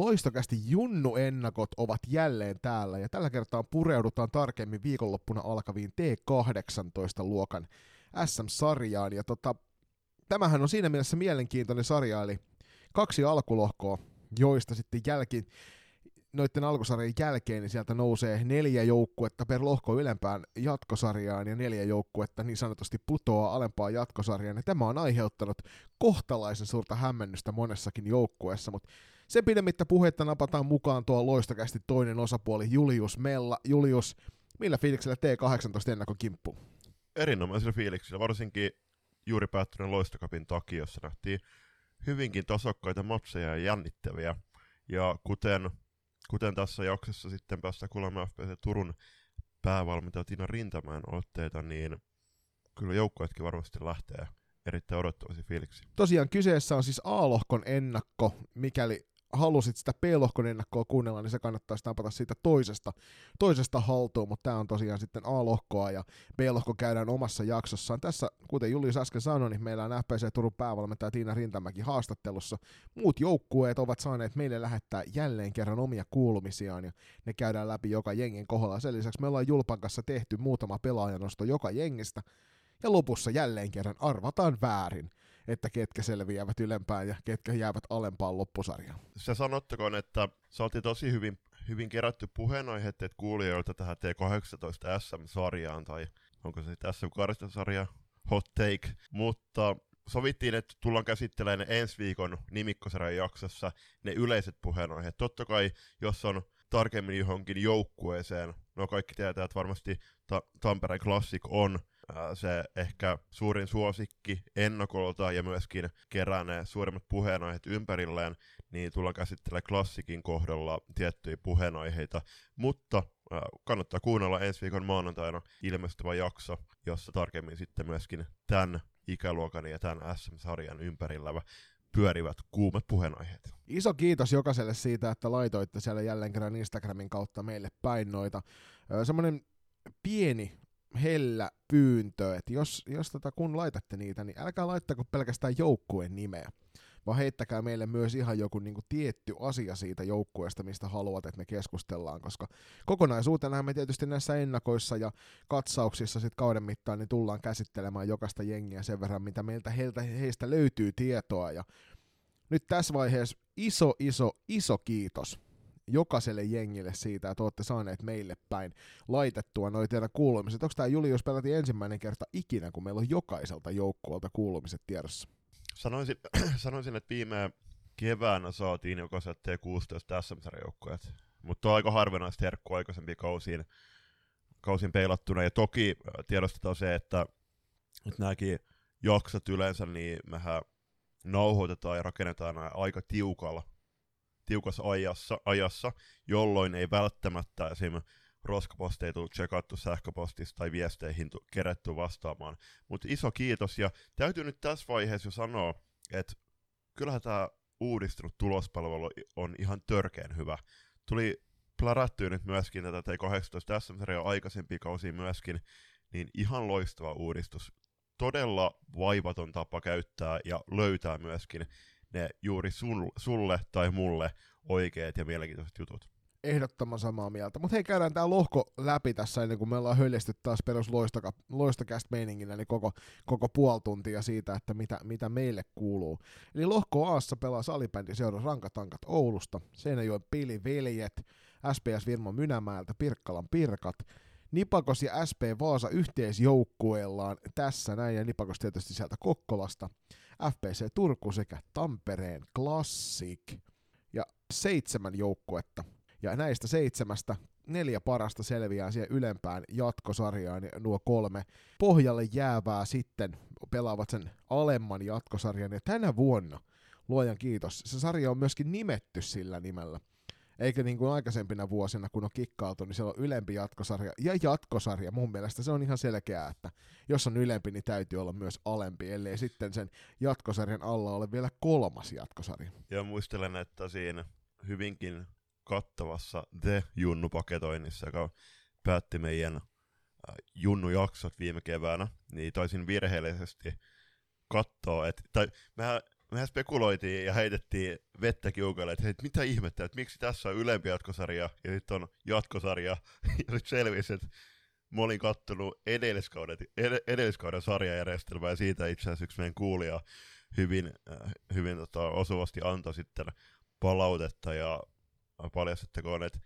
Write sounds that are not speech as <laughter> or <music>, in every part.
Loistokästi Junnu-ennakot ovat jälleen täällä, ja tällä kertaa pureudutaan tarkemmin viikonloppuna alkaviin T18-luokan SM-sarjaan, ja tota, tämähän on siinä mielessä mielenkiintoinen sarja, eli kaksi alkulohkoa, joista sitten jälki, noiden alkusarjan jälkeen niin sieltä nousee neljä joukkuetta per lohko ylempään jatkosarjaan ja neljä joukkuetta niin sanotusti putoaa alempaan jatkosarjaan. Ja tämä on aiheuttanut kohtalaisen suurta hämmennystä monessakin joukkueessa, mutta sen pidemmittä puhetta napataan mukaan tuo loistokästi toinen osapuoli Julius Mella. Julius, millä fiiliksellä T18 ennakon kimppu? Erinomaisilla fiiliksillä, varsinkin juuri päättyneen loistokapin takia, jossa nähtiin hyvinkin tasokkaita matseja ja jännittäviä. Ja kuten Kuten tässä jaksossa sitten päästä kuulemaan FPC Turun päävalmentaja Tiina Rintamäen otteita, niin kyllä joukkueetkin varmasti lähtee erittäin odottavasti fiiliksi. Tosiaan kyseessä on siis A-lohkon ennakko, mikäli halusit sitä B-lohkon ennakkoa kuunnella, niin se kannattaisi napata siitä toisesta, toisesta haltuun, mutta tämä on tosiaan sitten A-lohkoa ja B-lohko käydään omassa jaksossaan. Tässä, kuten Julius äsken sanoi, niin meillä on FPC Turun päävalmentaja Tiina Rintamäki haastattelussa. Muut joukkueet ovat saaneet meille lähettää jälleen kerran omia kuulumisiaan ja ne käydään läpi joka jengin kohdalla. Sen lisäksi me ollaan Julpan kanssa tehty muutama pelaajanosto joka jengistä ja lopussa jälleen kerran arvataan väärin että ketkä selviävät ylempään ja ketkä jäävät alempaan loppusarjaan. Se sanottakoon, että saatiin tosi hyvin, hyvin kerätty puheenaiheet kuulijoilta tähän T18 SM-sarjaan, tai onko se sitten SM-karsintasarja, hot take, mutta sovittiin, että tullaan käsittelemään ensi viikon nimikkosarjan jaksossa ne yleiset puheenaiheet. Totta kai, jos on tarkemmin johonkin joukkueeseen, no kaikki tietää, että varmasti ta- Tampereen Classic on se ehkä suurin suosikki ennakolta ja myöskin kerää ne suurimmat puheenaiheet ympärilleen, niin tullaan käsittelemään klassikin kohdalla tiettyjä puheenaiheita, mutta kannattaa kuunnella ensi viikon maanantaina ilmestyvä jakso, jossa tarkemmin sitten myöskin tämän ikäluokan ja tämän SM-sarjan ympärillä pyörivät kuumat puheenaiheet. Iso kiitos jokaiselle siitä, että laitoitte siellä jälleen kerran Instagramin kautta meille päin noita. Semmoinen pieni hellä pyyntö, että jos, jos tota, kun laitatte niitä, niin älkää laittako pelkästään joukkueen nimeä, vaan heittäkää meille myös ihan joku niin kuin, tietty asia siitä joukkueesta, mistä haluat, että me keskustellaan, koska kokonaisuutena me tietysti näissä ennakoissa ja katsauksissa sit kauden mittaan niin tullaan käsittelemään jokaista jengiä sen verran, mitä meiltä heiltä, heistä löytyy tietoa, ja nyt tässä vaiheessa iso, iso, iso kiitos jokaiselle jengille siitä, että olette saaneet meille päin laitettua noita teidän kuulumiset. Onko tämä Julius peläti ensimmäinen kerta ikinä, kun meillä on jokaiselta joukkueelta kuulumiset tiedossa? Sanoisin, <clears throat> sanoisin että viime keväänä saatiin jokaiset T16 SM-sarjajoukkueet, mutta on aika harvinaista herkkua aikaisempiin kausiin, kausiin peilattuna. Ja toki äh, tiedostetaan se, että, että nämäkin jaksot yleensä, niin mehän nauhoitetaan ja rakennetaan aika tiukalla tiukassa ajassa, ajassa, jolloin ei välttämättä esim. roskaposteja tule tsekattu sähköpostista tai viesteihin kerätty vastaamaan. Mutta iso kiitos, ja täytyy nyt tässä vaiheessa jo sanoa, että kyllähän tämä uudistunut tulospalvelu on ihan törkeän hyvä. Tuli plarattyä nyt myöskin tätä T18 SM-sarjaa aikaisempi kausi myöskin, niin ihan loistava uudistus. Todella vaivaton tapa käyttää ja löytää myöskin ne juuri sul, sulle tai mulle oikeat ja mielenkiintoiset jutut. Ehdottoman samaa mieltä. Mutta hei, käydään tämä lohko läpi tässä ennen kuin me ollaan höljesty taas perus loistokäst meiningillä, niin koko, koko puoli tuntia siitä, että mitä, mitä meille kuuluu. Eli lohko Aassa pelaa salibändi seura Rankatankat Oulusta, Seinäjoen Piliveljet, SPS Virmo Mynämäeltä, Pirkkalan Pirkat, Nipakos ja SP Vaasa yhteisjoukkueellaan tässä näin, ja Nipakos tietysti sieltä Kokkolasta, FPC Turku sekä Tampereen Classic ja seitsemän joukkuetta. Ja näistä seitsemästä neljä parasta selviää siihen ylempään jatkosarjaan, ja nuo kolme pohjalle jäävää sitten pelaavat sen alemman jatkosarjan, ja tänä vuonna, luojan kiitos, se sarja on myöskin nimetty sillä nimellä. Eikä niin kuin aikaisempina vuosina, kun on kikkailtu, niin siellä on ylempi jatkosarja ja jatkosarja. Mun mielestä se on ihan selkeää, että jos on ylempi, niin täytyy olla myös alempi, ellei sitten sen jatkosarjan alla ole vielä kolmas jatkosarja. Ja muistelen, että siinä hyvinkin kattavassa The Junnu-paketoinnissa, joka päätti meidän äh, Junnu-jaksot viime keväänä, niin taisin virheellisesti katsoa, että, tai mehän mehän spekuloitiin ja heitettiin vettä kiukalle, että hei, mitä ihmettä, että miksi tässä on ylempi jatkosarja ja nyt on jatkosarja. <laughs> Ja sitten selvisi, että mä olin kattonut edelliskauden, ed- edelliskauden sarjajärjestelmää ja siitä itse asiassa yksi meidän kuulija hyvin, äh, hyvin tota, osuvasti antoi sitten palautetta ja paljastettakoon, että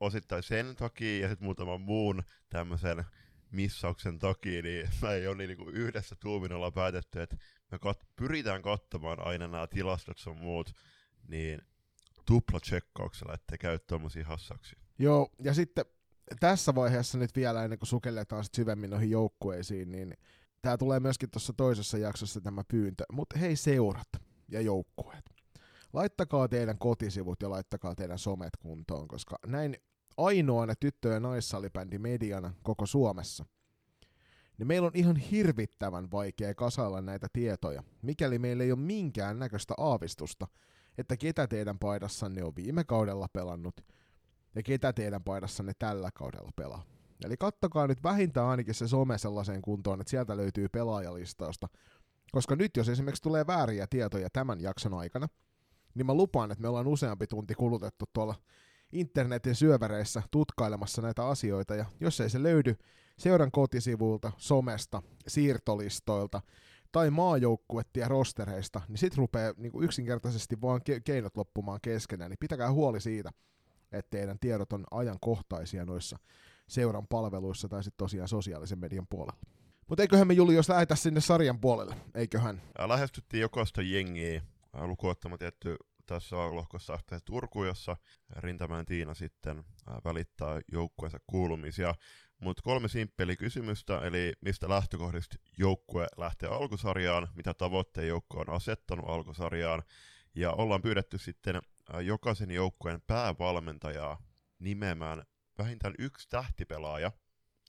osittain sen takia ja sitten muutaman muun tämmöisen missauksen takia, niin mä ei ole niin kuin yhdessä tuuminolla päätetty, että me kat- pyritään katsomaan aina nämä tilastot sun muut, niin tupla tsekkauksella, ettei käy tuommoisia hassauksia. Joo, ja sitten tässä vaiheessa nyt vielä ennen kuin sukelletaan sit syvemmin noihin joukkueisiin, niin tämä tulee myöskin tuossa toisessa jaksossa tämä pyyntö. Mutta hei seurat ja joukkueet. Laittakaa teidän kotisivut ja laittakaa teidän somet kuntoon, koska näin ainoana tyttö- ja naissalibändi mediana koko Suomessa, niin meillä on ihan hirvittävän vaikea kasailla näitä tietoja, mikäli meillä ei ole minkään näköistä aavistusta, että ketä teidän paidassanne on viime kaudella pelannut ja ketä teidän paidassanne tällä kaudella pelaa. Eli kattokaa nyt vähintään ainakin se some sellaiseen kuntoon, että sieltä löytyy pelaajalistausta, koska nyt jos esimerkiksi tulee vääriä tietoja tämän jakson aikana, niin mä lupaan, että me ollaan useampi tunti kulutettu tuolla internetin syöväreissä tutkailemassa näitä asioita, ja jos ei se löydy seuran kotisivuilta, somesta, siirtolistoilta tai maajoukkuettia rostereista, niin sit rupeaa niin yksinkertaisesti vaan ke- keinot loppumaan keskenään, niin pitäkää huoli siitä, että teidän tiedot on ajankohtaisia noissa seuran palveluissa tai sitten tosiaan sosiaalisen median puolella. Mutta eiköhän me Juli, jos lähetä sinne sarjan puolelle, eiköhän? Lähestyttiin jokaista jengiä, lukuottama tietty tässä lohkossa Turku, jossa Rintamäen Tiina sitten välittää joukkueensa kuulumisia. Mutta kolme simppeli kysymystä, eli mistä lähtökohdista joukkue lähtee alkusarjaan, mitä tavoitteen joukkue on asettanut alkusarjaan, ja ollaan pyydetty sitten jokaisen joukkueen päävalmentajaa nimeämään vähintään yksi tähtipelaaja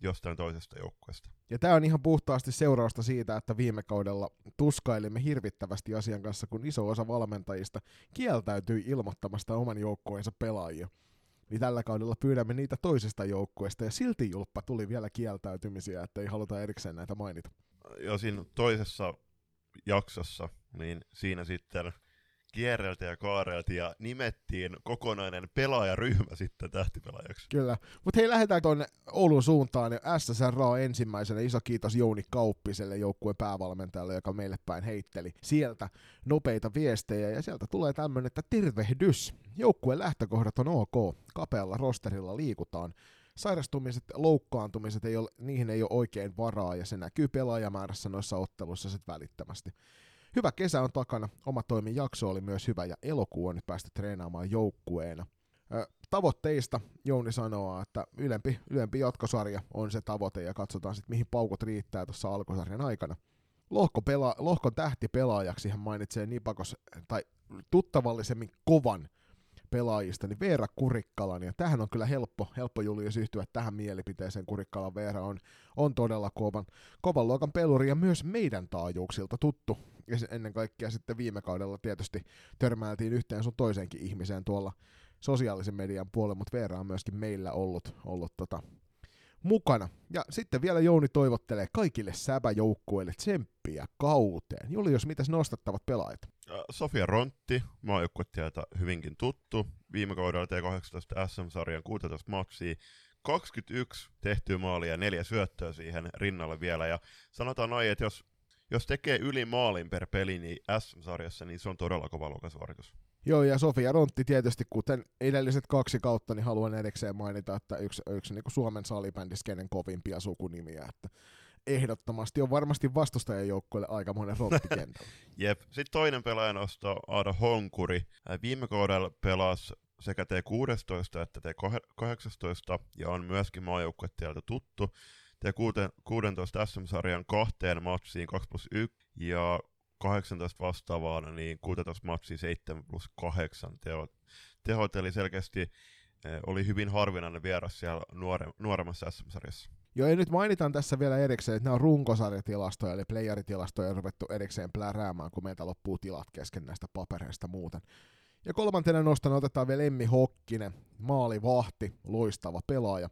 jostain toisesta joukkueesta. Ja tämä on ihan puhtaasti seurausta siitä, että viime kaudella tuskailimme hirvittävästi asian kanssa, kun iso osa valmentajista kieltäytyi ilmoittamasta oman joukkueensa pelaajia. Niin tällä kaudella pyydämme niitä toisesta joukkueesta, ja silti julppa tuli vielä kieltäytymisiä, että ei haluta erikseen näitä mainita. Ja siinä toisessa jaksossa, niin siinä sitten kierreltiin ja kaareltiin ja nimettiin kokonainen pelaajaryhmä sitten tähtipelaajaksi. Kyllä, mutta hei lähdetään tuonne Oulun suuntaan ja SSR on ensimmäisenä. Iso kiitos Jouni Kauppiselle joukkueen päävalmentajalle, joka meille päin heitteli sieltä nopeita viestejä. Ja sieltä tulee tämmöinen, että tervehdys, joukkueen lähtökohdat on ok, kapealla rosterilla liikutaan, sairastumiset, loukkaantumiset, ei ole, niihin ei ole oikein varaa ja se näkyy pelaajamäärässä noissa otteluissa sitten välittömästi. Hyvä kesä on takana, oma toimin jakso oli myös hyvä ja elokuu on nyt päästy treenaamaan joukkueena. tavoitteista Jouni sanoo, että ylempi, ylempi jatkosarja on se tavoite ja katsotaan sitten mihin paukut riittää tuossa alkusarjan aikana. Lohko pela, lohkon pelaajaksi hän mainitsee Nipakos, tai tuttavallisemmin kovan pelaajista, niin Veera Kurikkalan, ja tähän on kyllä helppo, helppo Julius yhtyä tähän mielipiteeseen, Kurikkalan Veera on, on todella kovan, kovan luokan peluri ja myös meidän taajuuksilta tuttu ja ennen kaikkea sitten viime kaudella tietysti törmäiltiin yhteen sun toiseenkin ihmiseen tuolla sosiaalisen median puolella, mutta Veera on myöskin meillä ollut, ollut tota, mukana. Ja sitten vielä Jouni toivottelee kaikille säbäjoukkueille tsemppiä kauteen. Juli, jos mitäs nostattavat pelaajat? Sofia Rontti, maajoukkuetieltä hyvinkin tuttu. Viime kaudella T18 SM-sarjan 16 matsia. 21 tehtyä maalia ja neljä syöttöä siihen rinnalle vielä. Ja sanotaan noin, että jos jos tekee yli maalin per peli niin SM-sarjassa, niin se on todella kova lukasuoritus. Joo, ja Sofia Rontti tietysti, kuten edelliset kaksi kautta, niin haluan erikseen mainita, että yksi, yksi niin kuin Suomen salibändiskenen kovimpia sukunimiä, että ehdottomasti on varmasti vastustajan joukkueelle aikamoinen rotti kentällä. <laughs> Jep. Sitten toinen pelaaja nostaa Aada Honkuri. Viime kaudella pelasi sekä T16 että T18 ja on myöskin maajoukkuetieltä tuttu ja 16 SM-sarjan kahteen matsiin 2 plus 1 ja 18 vastaavana, niin 16 matsiin 7 plus 8 tehot. tehot eli selkeästi eh, oli hyvin harvinainen vieras siellä nuore, nuoremmassa SM-sarjassa. Joo, ja nyt mainitaan tässä vielä erikseen, että nämä on runkosarjatilastoja, eli playeritilastoja on ruvettu erikseen pläräämään, kun meiltä loppuu tilat kesken näistä papereista muuten. Ja kolmantena nostana otetaan vielä Emmi Hokkinen, maalivahti, loistava pelaaja.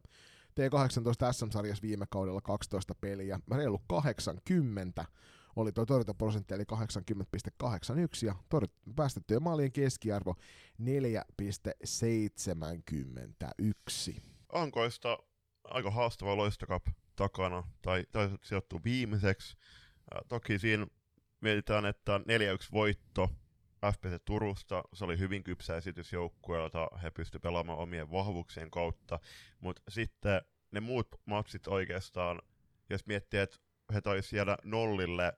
T18 SM-sarjassa viime kaudella 12 peliä, reilu 80 oli tuo torjuntaprosentti eli 80,81 ja päästettyjen maalien keskiarvo 4,71. Ankoista aika haastava loistokap takana, tai, tai sijoittuu viimeiseksi. Toki siinä mietitään, että 4-1 voitto FPC Turusta, se oli hyvin kypsä esitys joukkueelta, he pystyivät pelaamaan omien vahvuuksien kautta, mutta sitten ne muut matsit oikeastaan, jos miettii, että he taisi jäädä nollille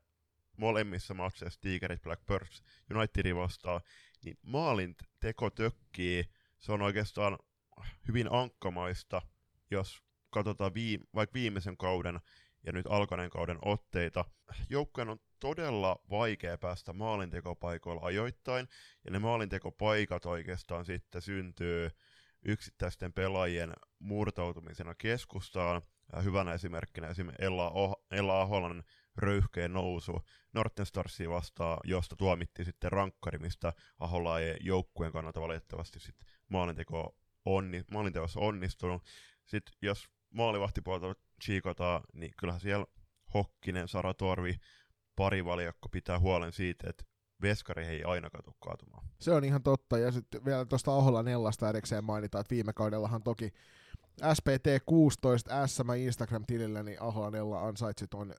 molemmissa matseissa Tigerit Black Birds Unitedin vastaan, niin maalin teko tökkii, se on oikeastaan hyvin ankkamaista, jos katsotaan viime, vaikka viimeisen kauden ja nyt alkaneen kauden otteita. Joukkueen on todella vaikea päästä maalintekopaikoilla ajoittain, ja ne maalintekopaikat oikeastaan sitten syntyy yksittäisten pelaajien murtautumisena keskustaan. Ja hyvänä esimerkkinä esimerkiksi Ella, oh- Ella Aholan röyhkeä nousu Norten Starsia vastaan, josta tuomittiin sitten rankkari, mistä Ahola ei joukkueen kannalta valitettavasti sitten maalinteko onni, onnistunut. Sitten jos maalivahtipuolta chiikotaan, niin kyllähän siellä Hokkinen, Sara Torvi, parivaljakko pitää huolen siitä, että veskari ei aina katu kaatumaan. Se on ihan totta, ja sitten vielä tuosta Aholla Nellasta erikseen mainitaan, että viime kaudellahan toki SPT16 SM Instagram-tilillä, niin Ahola Nella ansaitsi tuon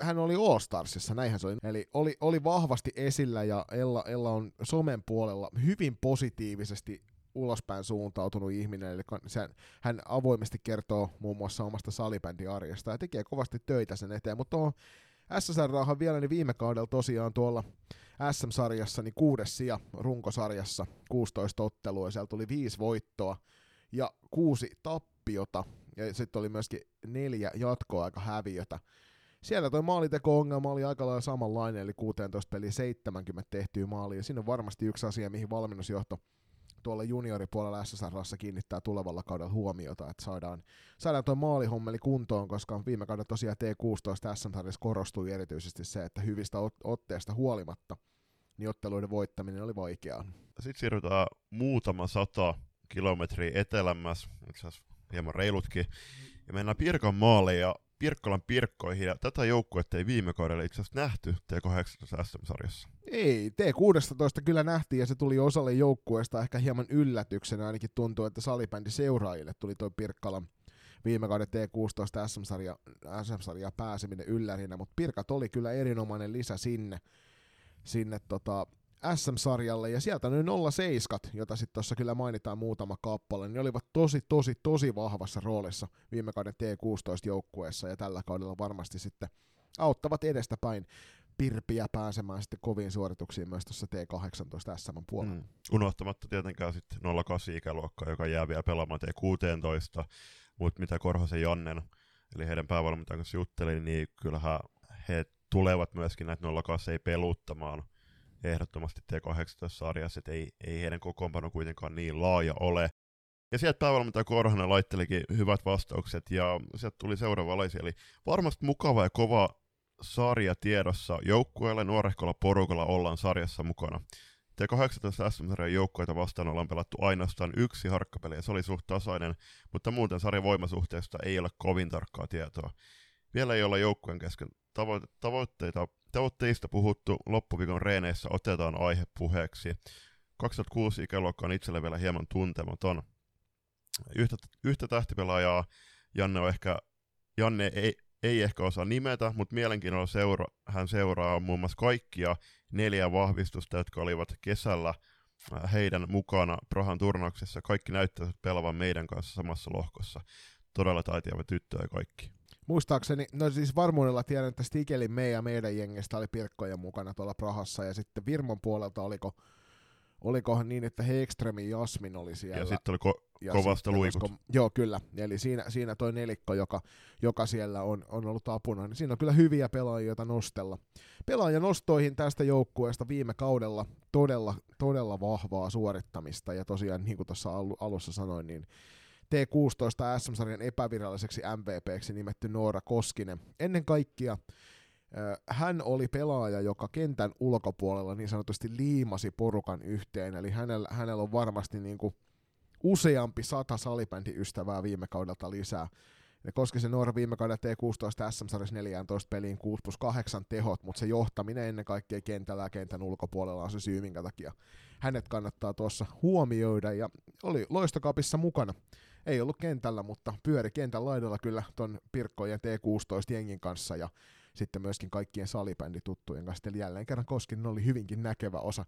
hän oli All-Starsissa, näinhän se oli. Eli oli, oli vahvasti esillä ja Ella, Ella on somen puolella hyvin positiivisesti ulospäin suuntautunut ihminen, eli sen, hän avoimesti kertoo muun muassa omasta salibändiarjesta ja tekee kovasti töitä sen eteen, mutta SSR vielä niin viime kaudella tosiaan tuolla SM-sarjassa niin kuudes sija runkosarjassa, 16 ottelua ja sieltä tuli viisi voittoa ja kuusi tappiota ja sitten oli myöskin neljä jatkoaika häviötä. Siellä toi maaliteko-ongelma oli aika lailla samanlainen, eli 16 peli 70 tehtyä maalia. Siinä on varmasti yksi asia, mihin valmennusjohto tuolla junioripuolella SSRassa kiinnittää tulevalla kaudella huomiota, että saadaan, saadaan tuo maalihommeli kuntoon, koska viime kaudella tosiaan T16 sm korostui erityisesti se, että hyvistä ot- otteista huolimatta niin otteluiden voittaminen oli vaikeaa. Sitten siirrytään muutama sata kilometriä etelämmäs, itse asiassa hieman reilutkin, ja mennään Pirkan maalle ja Pirkkolan Pirkkoihin, ja tätä joukkuetta ei viime kaudella itse asiassa nähty T18 SM-sarjassa. Ei, T16 kyllä nähtiin, ja se tuli osalle joukkueesta ehkä hieman yllätyksenä, ainakin tuntuu, että salibändi seuraajille tuli tuo Pirkkalan viime kauden T16 SM-sarja, SM-sarja pääseminen yllärinä, mutta Pirkat oli kyllä erinomainen lisä sinne, sinne tota, SM-sarjalle, ja sieltä noin 07, jota sitten tuossa kyllä mainitaan muutama kappale, niin olivat tosi, tosi, tosi vahvassa roolissa viime kauden T16-joukkueessa, ja tällä kaudella varmasti sitten auttavat edestäpäin Pirpiä pääsemään sitten koviin suorituksiin myös tuossa T18 SM puolella. Mm. Unohtamatta tietenkään sitten 08 ikäluokkaa, joka jää vielä pelaamaan T16, mutta mitä Korhosen Jannen, eli heidän päävalmentajan kanssa jutteli, niin kyllähän he tulevat myöskin näitä 08 ei peluttamaan – ehdottomasti T18-sarjassa, että ei, ei heidän kokoonpano kuitenkaan niin laaja ole. Ja sieltä päävalmentaja Korhonen laittelikin hyvät vastaukset, ja sieltä tuli seuraavalaisia, eli varmasti mukava ja kova sarja tiedossa joukkueelle, nuorehkolla porukalla ollaan sarjassa mukana. T18 SM-sarjan joukkueita vastaan ollaan pelattu ainoastaan yksi harkkapeli, ja se oli suht tasainen, mutta muuten sarjan voimasuhteesta ei ole kovin tarkkaa tietoa. Vielä ei olla joukkueen kesken tavoite- tavoitteita tavoitteista puhuttu loppuviikon reeneissä otetaan aihe puheeksi. 2006 ikäluokka on itselle vielä hieman tuntematon. Yhtä, yhtä tähtipelaajaa Janne, on ehkä, Janne ei, ei ehkä osaa nimetä, mutta mielenkiinnolla seura, hän seuraa muun muassa kaikkia neljä vahvistusta, jotka olivat kesällä äh, heidän mukana Prahan turnauksessa. Kaikki näyttävät pelaavan meidän kanssa samassa lohkossa. Todella taitiava tyttöjä kaikki muistaakseni, no siis varmuudella tiedän, että Stigelin me ja meidän jengestä oli Pirkkoja mukana tuolla Prahassa, ja sitten Virmon puolelta oliko, olikohan niin, että Hekströmin Jasmin oli siellä. Ja sitten oli ko- ja kovasta luikut. Koska, joo, kyllä. Eli siinä, siinä toi nelikko, joka, joka siellä on, on ollut apuna, niin siinä on kyllä hyviä pelaajia, nostella. Pelaajan nostoihin tästä joukkueesta viime kaudella todella, todella vahvaa suorittamista, ja tosiaan niin kuin tuossa alussa sanoin, niin T16 SM-sarjan epäviralliseksi MVPksi nimetty Noora Koskinen. Ennen kaikkea hän oli pelaaja, joka kentän ulkopuolella niin sanotusti liimasi porukan yhteen, eli hänellä, hänellä on varmasti niin kuin useampi sata salibändiystävää viime kaudelta lisää. Ja koski se nuori viime kaudella T16 SM-sarjassa 14 peliin 6 plus 8 tehot, mutta se johtaminen ennen kaikkea kentällä ja kentän ulkopuolella on se syy, minkä takia hänet kannattaa tuossa huomioida. Ja oli loistokapissa mukana. Ei ollut kentällä, mutta pyöri kentän laidalla kyllä ton Pirkkojen T16-jengin kanssa ja sitten myöskin kaikkien salibändituttujen kanssa. Eli jälleen kerran Koskinen oli hyvinkin näkevä osa,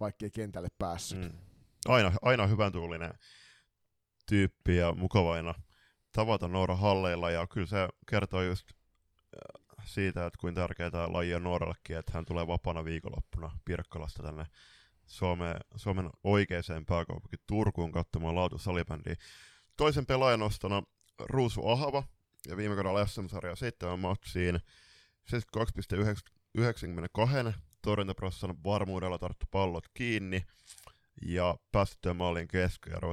vaikkei kentälle päässyt. Mm. Aina, aina hyvän tuulinen tyyppi ja mukava aina tavata Noora Halleilla ja kyllä se kertoo just äh, siitä, että kuinka tärkeää tämä laji on Noorallekin, että hän tulee vapaana viikonloppuna Pirkkalasta tänne Suomeen, Suomen oikeaan pääkaupunkiin Turkuun katsomaan laatu salibändiä. Toisen pelaajan ostona Ruusu Ahava, ja viime kaudella SM-sarja 7 matsiin 72,92 torjuntaprosessan varmuudella tarttu pallot kiinni, ja päästettyä maalin keskiarvo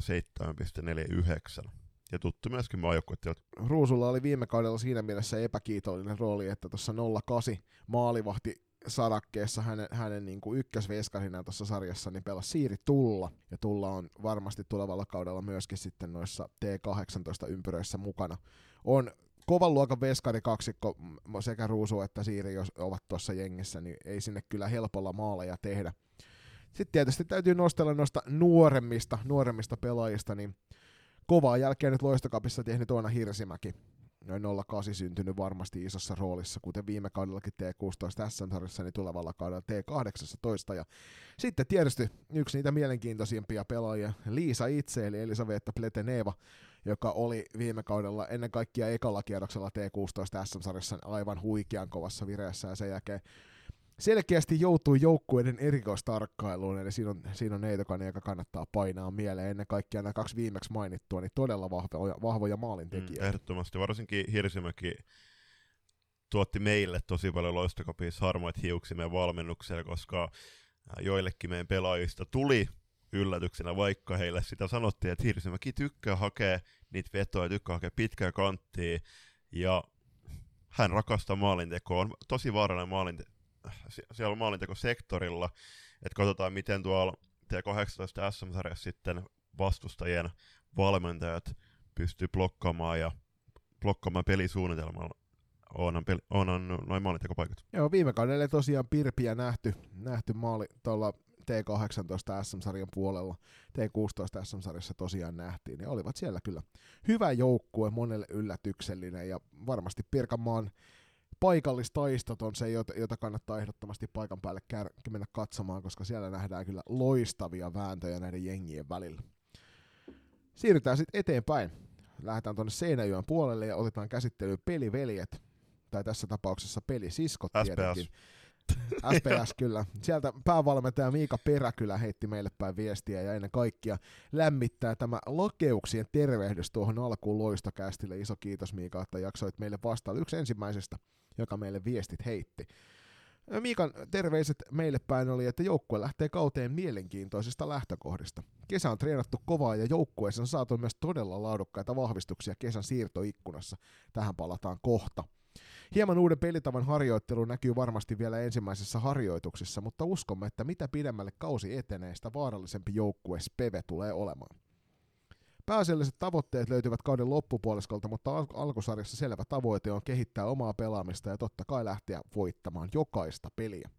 7,49 ja tuttu myöskin maajoukkueet. Ruusulla oli viime kaudella siinä mielessä epäkiitollinen rooli, että tuossa 08 maalivahti sarakkeessa hänen, hänen niin kuin ykkösveskarina tuossa sarjassa niin pelasi Siiri Tulla. Ja Tulla on varmasti tulevalla kaudella myöskin sitten noissa T18-ympyröissä mukana. On kovan luokan veskari kaksikko, sekä Ruusu että Siiri, jos ovat tuossa jengissä, niin ei sinne kyllä helpolla maaleja tehdä. Sitten tietysti täytyy nostella noista nuoremmista, nuoremmista pelaajista, niin kovaa jälkeen nyt Loistokapissa tehnyt Oona Hirsimäki. Noin 08 syntynyt varmasti isossa roolissa, kuten viime kaudellakin T16 SM-sarjassa, niin tulevalla kaudella T18. Ja sitten tietysti yksi niitä mielenkiintoisimpia pelaajia, Liisa itse, eli Elisaveta Pleteneva, joka oli viime kaudella ennen kaikkea ekalla kierroksella T16 SM-sarjassa aivan huikean kovassa vireessä, ja sen jälkeen selkeästi joutuu joukkueiden erikoistarkkailuun, eli siinä on, siinä on Neitokainen, joka kannattaa painaa mieleen. Ennen kaikkea nämä kaksi viimeksi mainittua, niin todella vahvoja, vahvoja maalintekijöitä. Mm, ehdottomasti, varsinkin Hirsimäki tuotti meille tosi paljon loistokopissa harmoit hiuksi meidän valmennukselle, koska joillekin meidän pelaajista tuli yllätyksenä, vaikka heille sitä sanottiin, että Hirsimäki tykkää hakea niitä vetoja, tykkää hakea pitkää kanttia, ja hän rakastaa maalintekoa, on tosi vaarallinen maalinte- siellä maalintekosektorilla, että katsotaan miten tuolla T18 SM-sarjassa sitten vastustajien valmentajat pystyy blokkaamaan ja blokkaamaan pelisuunnitelmalla onhan, peli, onhan noin maalintekopaikat. Joo, viime kaudella tosiaan Pirpiä nähty, nähty maali tuolla T18 SM-sarjan puolella, T16 SM-sarjassa tosiaan nähtiin, ja olivat siellä kyllä hyvä joukkue, monelle yllätyksellinen, ja varmasti Pirkanmaan paikallistaistot on se, jota kannattaa ehdottomasti paikan päälle kär- mennä katsomaan, koska siellä nähdään kyllä loistavia vääntöjä näiden jengien välillä. Siirrytään sitten eteenpäin. Lähdetään tuonne Seinäjoen puolelle ja otetaan käsittelyyn peliveljet, tai tässä tapauksessa pelisiskot SPS. tietenkin. SPS kyllä. Sieltä päävalmentaja Miika Peräkylä heitti meille päin viestiä ja ennen kaikkea lämmittää tämä lakeuksien tervehdys tuohon alkuun loistokästille. Iso kiitos Miika, että jaksoit meille vastaan. Yksi ensimmäisestä joka meille viestit heitti. Miikan terveiset meille päin oli, että joukkue lähtee kauteen mielenkiintoisista lähtökohdista. Kesä on treenattu kovaa ja joukkueessa on saatu myös todella laadukkaita vahvistuksia kesän siirtoikkunassa. Tähän palataan kohta. Hieman uuden pelitavan harjoittelu näkyy varmasti vielä ensimmäisessä harjoituksessa, mutta uskomme, että mitä pidemmälle kausi etenee, sitä vaarallisempi joukkue Speve tulee olemaan. Pääasialliset tavoitteet löytyvät kauden loppupuoliskolta, mutta al- alkusarjassa selvä tavoite on kehittää omaa pelaamista ja totta kai lähteä voittamaan jokaista peliä.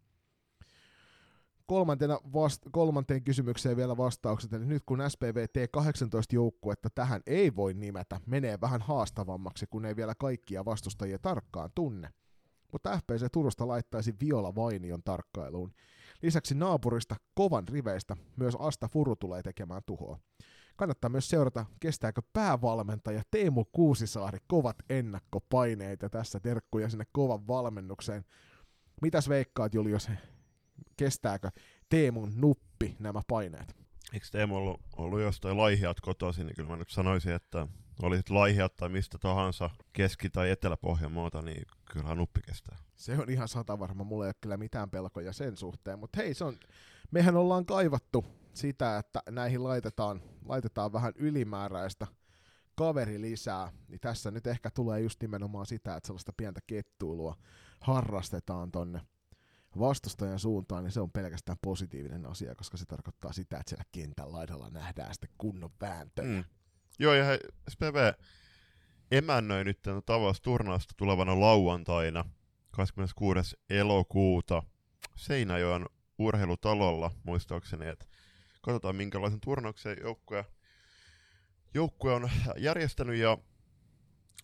Kolmantena vast- kolmanteen kysymykseen vielä vastaukset, eli nyt kun SPV T18 joukkuetta tähän ei voi nimetä, menee vähän haastavammaksi, kun ei vielä kaikkia vastustajia tarkkaan tunne. Mutta FPC Turusta laittaisi Viola Vainion tarkkailuun. Lisäksi naapurista kovan riveistä myös Asta Furu tulee tekemään tuhoa. Kannattaa myös seurata, kestääkö päävalmentaja Teemu Kuusisaari kovat ennakkopaineet ja tässä terkkuja sinne kovan valmennukseen. Mitäs veikkaat Julius, kestääkö Teemun nuppi nämä paineet? Eikö Teemu ollut, ollut jostain laihiat kotoisin, niin kyllä mä nyt sanoisin, että olisit laihiat tai mistä tahansa Keski- tai Etelä-Pohjanmaata, niin kyllä nuppi kestää. Se on ihan sata varma, mulla ei ole kyllä mitään pelkoja sen suhteen, mutta hei, se on, mehän ollaan kaivattu sitä, että näihin laitetaan, laitetaan vähän ylimääräistä kaveri lisää, niin tässä nyt ehkä tulee just nimenomaan sitä, että sellaista pientä kettuilua harrastetaan tonne vastustajan suuntaan, niin se on pelkästään positiivinen asia, koska se tarkoittaa sitä, että siellä kentän laidalla nähdään sitten kunnon vääntöjä. Mm. Joo, ja hei, SPV emännöi nyt tavas turnausta tulevana lauantaina 26. elokuuta Seinäjoen urheilutalolla, muistaakseni, että katsotaan minkälaisen turnauksen joukkue, joukkue on järjestänyt ja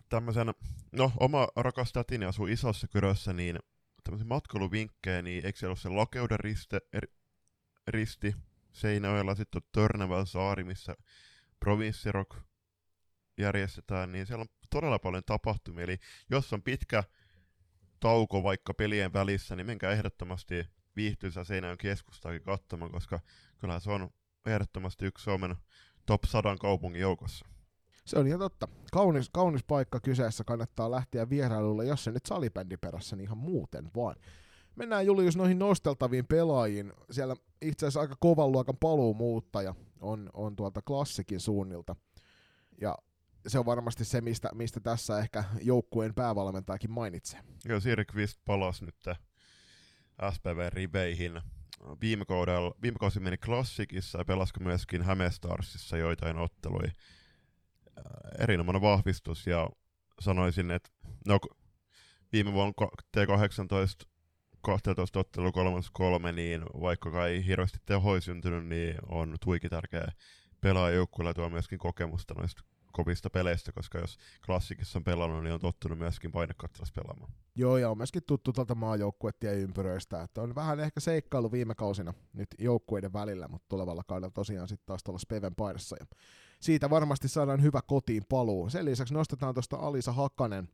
tämmöisen, no oma rakas tätini asuu isossa kyrössä, niin tämmöisen matkailuvinkkejä, niin eikö siellä ole se Lakeuden riste, er, risti Seinäjoella, sitten on Törnävän saari, missä provinssirok järjestetään, niin siellä on todella paljon tapahtumia, eli jos on pitkä tauko vaikka pelien välissä, niin menkää ehdottomasti viihtyisä Seinäjoen keskustaakin katsomaan, koska kyllä se on ehdottomasti yksi Suomen top 100 kaupungin joukossa. Se on ihan totta. Kaunis, kaunis paikka kyseessä kannattaa lähteä vierailulle, jos se nyt salibändi perässä, niin ihan muuten vaan. Mennään Julius noihin nosteltaviin pelaajiin. Siellä itse asiassa aika kovan luokan paluumuuttaja on, on tuolta klassikin suunnilta. Ja se on varmasti se, mistä, mistä tässä ehkä joukkueen päävalmentajakin mainitsee. Joo, Siri Kvist palasi nyt SPV-riveihin. Viime, kaudella, viime kausi meni klassikissa ja pelasiko myöskin Hämestarsissa joitain otteluja. Erinomainen vahvistus ja sanoisin, että no, viime vuonna T18 12 ottelu 3 niin vaikka ei hirveästi tehoja syntynyt, niin on tuiki tärkeä pelaaja joukkueella tuo myöskin kokemusta noista kovista peleistä, koska jos klassikissa on pelannut, niin on tottunut myöskin painekattilassa pelaamaan. Joo, ja on myöskin tuttu tuolta maajoukkuettien ympyröistä, että on vähän ehkä seikkailu viime kausina nyt joukkueiden välillä, mutta tulevalla kaudella tosiaan sitten taas tuolla Speven paidassa. Ja siitä varmasti saadaan hyvä kotiin paluu. Sen lisäksi nostetaan tuosta Alisa Hakanen,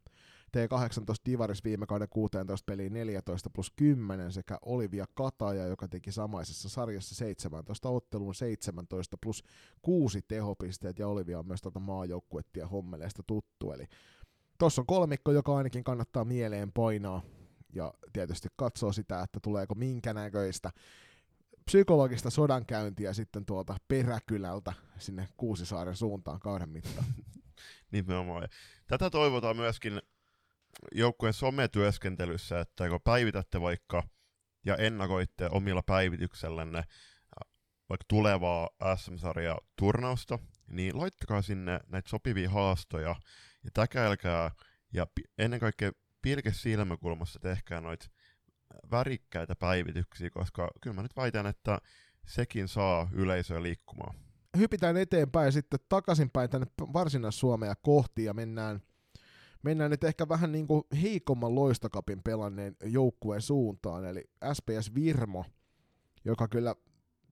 T18 Divaris viime kauden 16 peliin 14 plus 10 sekä Olivia Kataja, joka teki samaisessa sarjassa 17 otteluun 17 plus 6 tehopisteet ja Olivia on myös tuota maajoukkuettia hommeleista tuttu. Eli tuossa on kolmikko, joka ainakin kannattaa mieleen painaa ja tietysti katsoo sitä, että tuleeko minkä näköistä psykologista sodankäyntiä sitten tuolta peräkylältä sinne Kuusisaaren suuntaan kauden mittaan. <laughs> Nimenomaan. Tätä toivotaan myöskin joukkueen sometyöskentelyssä, että kun päivitätte vaikka ja ennakoitte omilla päivityksellänne vaikka tulevaa SM-sarja turnausta, niin laittakaa sinne näitä sopivia haastoja ja täkäilkää ja ennen kaikkea pilke silmäkulmassa tehkää noita värikkäitä päivityksiä, koska kyllä mä nyt väitän, että sekin saa yleisöä liikkumaan. Hypitään eteenpäin sitten takaisinpäin tänne Varsinais-Suomea kohti ja mennään mennään nyt ehkä vähän niin kuin heikomman loistokapin pelanneen joukkueen suuntaan, eli SPS Virmo, joka kyllä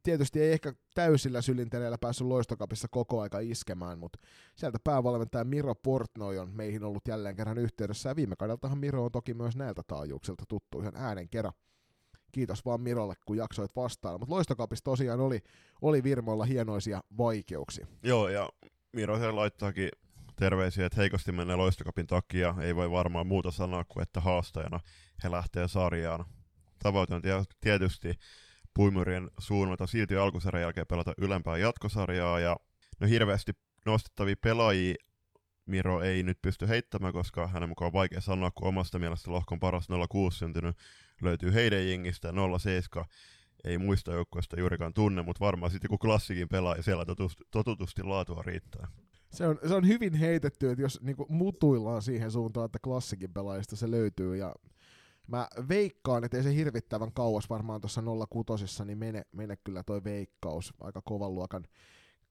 tietysti ei ehkä täysillä sylintereillä päässyt loistokapissa koko aika iskemään, mutta sieltä päävalmentaja Miro Portnoy on meihin ollut jälleen kerran yhteydessä, ja viime kaudeltahan Miro on toki myös näiltä taajuuksilta tuttu ihan äänen kerran. Kiitos vaan Mirolle, kun jaksoit vastailla. Mutta loistokapissa tosiaan oli, oli Virmoilla hienoisia vaikeuksia. Joo, ja Miro se laittaakin terveisiä, että heikosti menee loistokapin takia. Ei voi varmaan muuta sanoa kuin, että haastajana he lähtee sarjaan. Tavoite on tietysti puimurien suunnalta silti alkusarjan jälkeen pelata ylempää jatkosarjaa. Ja no hirveästi nostettavia pelaajia Miro ei nyt pysty heittämään, koska hänen mukaan on vaikea sanoa, kun omasta mielestä lohkon paras 06 syntynyt löytyy heidän jengistä 07 ei muista joukkueesta juurikaan tunne, mutta varmaan sitten kun klassikin pelaa ja siellä totutusti, totutusti laatua riittää. Se on, se on hyvin heitetty, että jos niinku mutuillaan siihen suuntaan, että klassikin pelaajista se löytyy, ja mä veikkaan, että ei se hirvittävän kauas varmaan tuossa 06 niin mene, mene kyllä toi veikkaus. Aika kovan luokan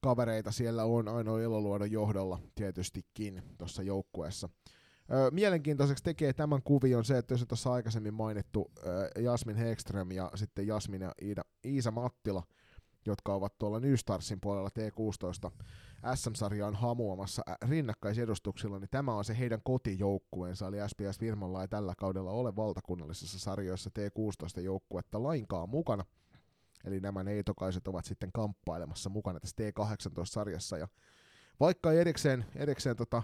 kavereita siellä on ainoa Iloluodon johdolla tietystikin tuossa joukkueessa. Mielenkiintoiseksi tekee tämän kuvion se, että jos tuossa aikaisemmin mainittu Jasmin Hekström ja sitten Jasmin ja Iida, Iisa Mattila, jotka ovat tuolla Nystarsin puolella T16 SM-sarjaan hamuamassa rinnakkaisedustuksilla, niin tämä on se heidän kotijoukkueensa, eli SPS Virmalla ei tällä kaudella ole valtakunnallisessa sarjoissa T16 joukkuetta lainkaan mukana. Eli nämä neitokaiset ovat sitten kamppailemassa mukana tässä T18-sarjassa. Ja vaikka erikseen, erikseen tota,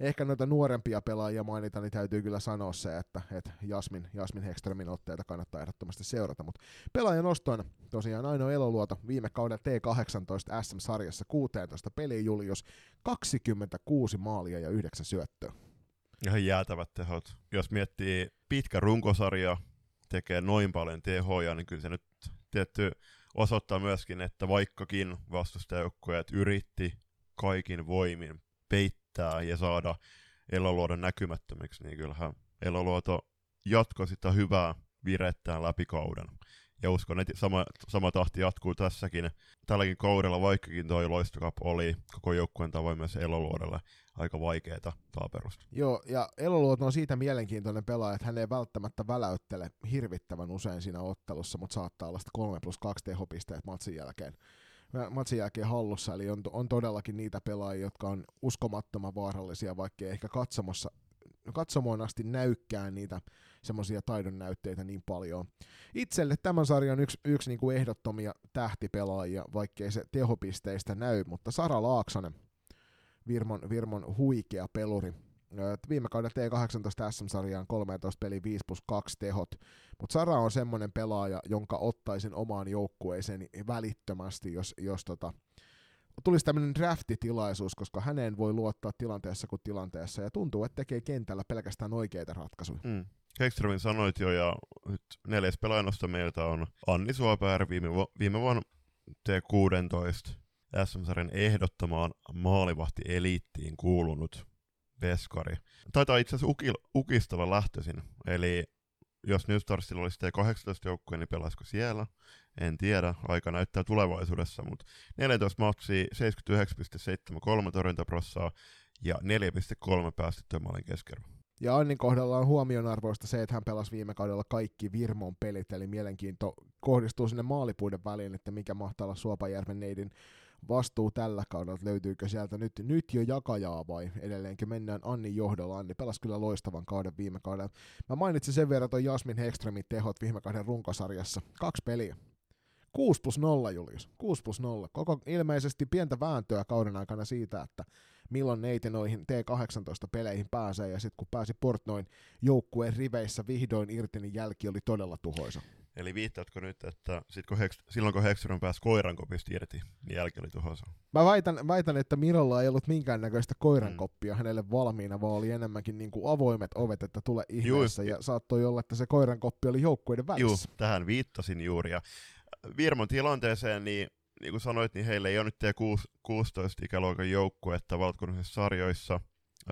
ehkä noita nuorempia pelaajia mainita, niin täytyy kyllä sanoa se, että, että Jasmin, Jasmin Hekströmin otteita kannattaa ehdottomasti seurata. Mutta pelaajan ostoina tosiaan Aino Eloluoto viime kauden T18 SM-sarjassa 16 peliä Julius, 26 maalia ja 9 syöttöä. Ihan jäätävät tehot. Jos miettii pitkä runkosarja, tekee noin paljon tehoja, niin kyllä se nyt tietty osoittaa myöskin, että vaikkakin vastustajoukkueet yritti kaikin voimin peittää ja saada Eloluodon näkymättömiksi, niin kyllähän Eloluoto jatkoi sitä hyvää virettään läpi kauden. Ja uskon, että sama, sama tahti jatkuu tässäkin. Tälläkin kaudella, vaikkakin toi loistokap oli koko joukkueen tavoin myös Eloluodolle aika vaikeeta taaperusta. Joo, ja Eloluoto on siitä mielenkiintoinen pelaaja, että hän ei välttämättä väläyttele hirvittävän usein siinä ottelussa, mutta saattaa olla 3 plus 2 tehopisteet matsin jälkeen matsin jälkeen hallussa, eli on, on todellakin niitä pelaajia, jotka on uskomattoman vaarallisia, vaikka ehkä katsomassa, katsomoon asti näykkää niitä semmoisia taidon näytteitä niin paljon. Itselle tämän sarjan yksi, yksi niin kuin ehdottomia tähtipelaajia, vaikkei se tehopisteistä näy, mutta Sara Laaksonen, Virmon, Virmon huikea peluri, Viime kauden T18 SM-sarjaan 13 peli 5 plus 2 tehot, mutta Sara on semmoinen pelaaja, jonka ottaisin omaan joukkueeseen välittömästi, jos, jos tota, tulisi tämmöinen draftitilaisuus, koska häneen voi luottaa tilanteessa kuin tilanteessa, ja tuntuu, että tekee kentällä pelkästään oikeita ratkaisuja. Mm. Hekströmin sanoit jo, ja nyt neljäs pelaajanosta meiltä on Anni Suopäär viime, vu- viime vuonna T16 SM-sarjan ehdottomaan maalivahti-eliittiin kuulunut veskari. Taitaa itse asiassa Ukil, Ukistalla lähtöisin, eli jos New Starsilla olisi T18 joukkue, niin pelaisiko siellä? En tiedä, aika näyttää tulevaisuudessa, mutta 14 matsia, 79,73 torjuntaprossaa ja 4,3 päästettyä maalin keskerro. Ja Annin kohdalla on huomionarvoista se, että hän pelasi viime kaudella kaikki Virmon pelit, eli mielenkiinto kohdistuu sinne maalipuiden väliin, että mikä mahtaa olla Suopajärven neidin vastuu tällä kaudella, löytyykö sieltä nyt, nyt jo jakajaa vai edelleenkin mennään Anni johdolla. Anni pelasi kyllä loistavan kauden viime kauden. Mä mainitsin sen verran ton Jasmin Hekströmin tehot viime kauden runkosarjassa. Kaksi peliä. 6 plus 0, Julius. 6 plus 0. Koko ilmeisesti pientä vääntöä kauden aikana siitä, että milloin neiti noihin T18-peleihin pääsee, ja sitten kun pääsi Portnoin joukkueen riveissä vihdoin irti, niin jälki oli todella tuhoisa. Eli viittaatko nyt, että sit kun Hex, silloin kun Hexeron pääsi koirankopista irti, niin jälki oli tuhoisa? Mä väitän, väitän että Mirolla ei ollut minkäännäköistä koirankoppia mm. hänelle valmiina, vaan oli enemmänkin niin kuin avoimet ovet, että tule ihmeessä, Juu, ja saattoi olla, että se koirankoppi oli joukkueiden välissä. Joo, tähän viittasin juuri, ja Virmon tilanteeseen, niin niin kuin sanoit, niin heille ei ole nyt 16 ikäluokan joukkuetta valtakunnallisissa sarjoissa.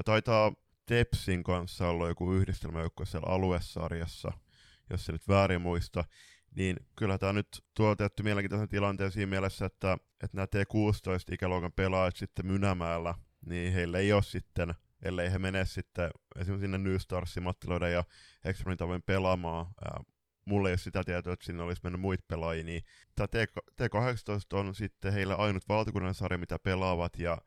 Taitaa Tepsin kanssa olla joku yhdistelmäjoukkue siellä aluesarjassa, jos se nyt väärin muista. Niin kyllä tämä nyt tuo tietty mielenkiintoisen tilanteen siinä mielessä, että, että nämä T16 ikäluokan pelaajat sitten Mynämäellä, niin heille ei ole sitten, ellei he mene sitten esimerkiksi sinne New Starsin, Mattiloiden ja tavoin pelaamaan ää, mulla ei ole sitä tietoa, että sinne olisi mennyt muita pelaajia, niin tämä T18 on sitten heillä ainut valtakunnan sarja, mitä pelaavat, ja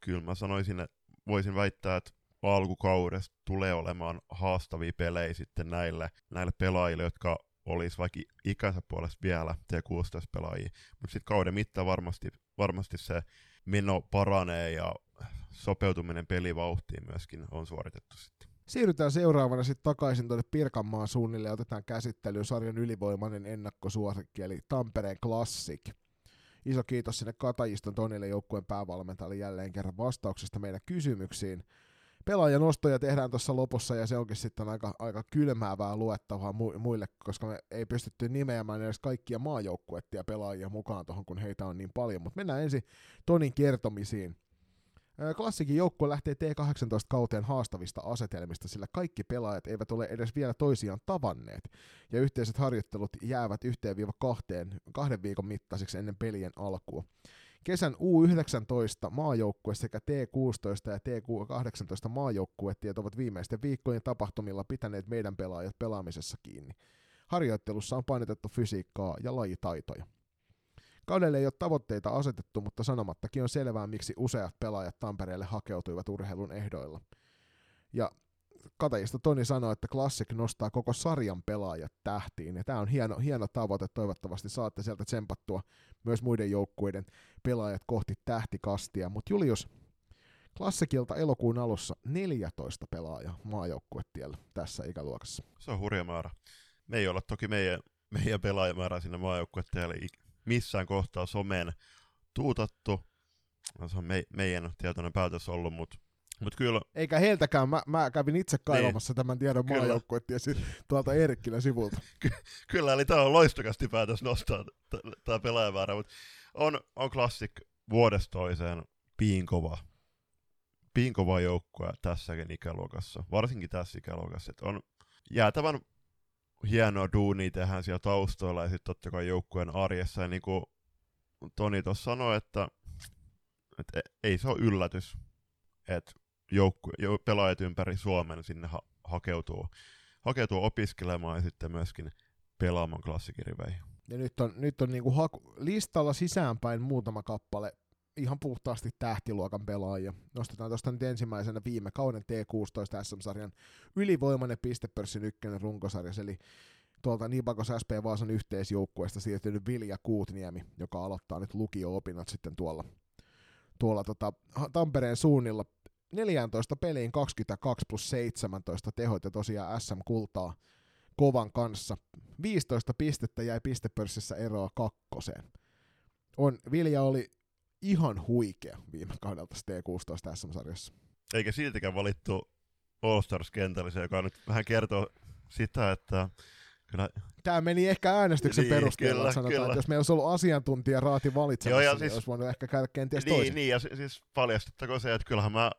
kyllä mä sanoisin, että voisin väittää, että alkukaudesta tulee olemaan haastavia pelejä sitten näille, näille pelaajille, jotka olisi vaikka ikänsä puolesta vielä T16-pelaajia. Mutta sitten kauden mittaan varmasti, varmasti se meno paranee ja sopeutuminen pelivauhtiin myöskin on suoritettu sitten. Siirrytään seuraavana sitten takaisin tuonne Pirkanmaan suunnille ja otetaan käsittelyyn sarjan ylivoimainen ennakkosuosikki, eli Tampereen Classic. Iso kiitos sinne Katajiston Tonille joukkueen päävalmentajalle jälleen kerran vastauksesta meidän kysymyksiin. Pelaajan nostoja tehdään tuossa lopussa ja se onkin sitten aika, aika kylmäävää luettavaa muille, koska me ei pystytty nimeämään edes kaikkia maajoukkuettia pelaajia mukaan tuohon, kun heitä on niin paljon. Mutta mennään ensin Tonin kertomisiin. Klassikin joukkue lähtee T18-kauteen haastavista asetelmista, sillä kaikki pelaajat eivät ole edes vielä toisiaan tavanneet, ja yhteiset harjoittelut jäävät yhteen viiva kahteen, kahden viikon mittaisiksi ennen pelien alkua. Kesän U19 maajoukkue sekä T16 ja T18 maajoukkuetiet ovat viimeisten viikkojen tapahtumilla pitäneet meidän pelaajat pelaamisessa kiinni. Harjoittelussa on painotettu fysiikkaa ja lajitaitoja. Kaudelle ei ole tavoitteita asetettu, mutta sanomattakin on selvää, miksi useat pelaajat Tampereelle hakeutuivat urheilun ehdoilla. Ja Katajista Toni sanoi, että Classic nostaa koko sarjan pelaajat tähtiin, tämä on hieno, hieno tavoite, toivottavasti saatte sieltä tsempattua myös muiden joukkueiden pelaajat kohti tähtikastia, mutta Julius, Klassikilta elokuun alussa 14 pelaajaa maajoukkuetiellä tässä ikäluokassa. Se on hurja määrä. Me ei olla toki meidän, meidän pelaajamäärä sinne maajoukkuetielle missään kohtaa someen tuutattu. Se on me, meidän tietoinen päätös ollut, mutta mut kyllä... Eikä heiltäkään, mä, mä kävin itse kaivamassa niin. tämän tiedon maajoukkuettiesi tuolta Eerikkilän sivulta. <laughs> Ky- kyllä, eli tämä on loistokasti päätös nostaa tämä pelaajamäärä, mutta on, on klassik vuodesta toiseen piinkova pinkova joukkue tässäkin ikäluokassa, varsinkin tässä ikäluokassa. Että on jäätävän hienoa duunia tehdään siellä taustoilla ja sitten totta kai joukkueen arjessa. Ja niin kuin Toni tuossa sanoi, että, että ei se ole yllätys, että joukku, jo, pelaajat ympäri Suomen sinne ha- hakeutuu, hakeutuu opiskelemaan ja sitten myöskin pelaamaan klassikiriveihin. Ja nyt on, nyt on niinku haku, listalla sisäänpäin muutama kappale ihan puhtaasti tähtiluokan pelaajia. Nostetaan tuosta nyt ensimmäisenä viime kauden T16 SM-sarjan ylivoimainen pistepörssin ykkönen runkosarjas, eli tuolta Nibakos SP Vaasan yhteisjoukkueesta siirtynyt Vilja Kuutniemi, joka aloittaa nyt lukio-opinnot sitten tuolla, tuolla tota, Tampereen suunnilla. 14 peliin 22 plus 17 tehot ja tosiaan SM-kultaa kovan kanssa. 15 pistettä jäi pistepörssissä eroa kakkoseen. On, Vilja oli ihan huikea viime kaudelta T16 SM-sarjassa. Eikä siltikään valittu All Stars-kentällisen, joka nyt vähän kertoo sitä, että kyllä... Tämä meni ehkä äänestyksen niin, perusteella, kyllä, sanotaan, kyllä. että jos meillä olisi ollut asiantuntija raati valitsemassa, Joo, niin siis, olisi voinut ehkä käydä kenties niin, toisin. Niin, ja siis paljastettako se, että kyllähän mä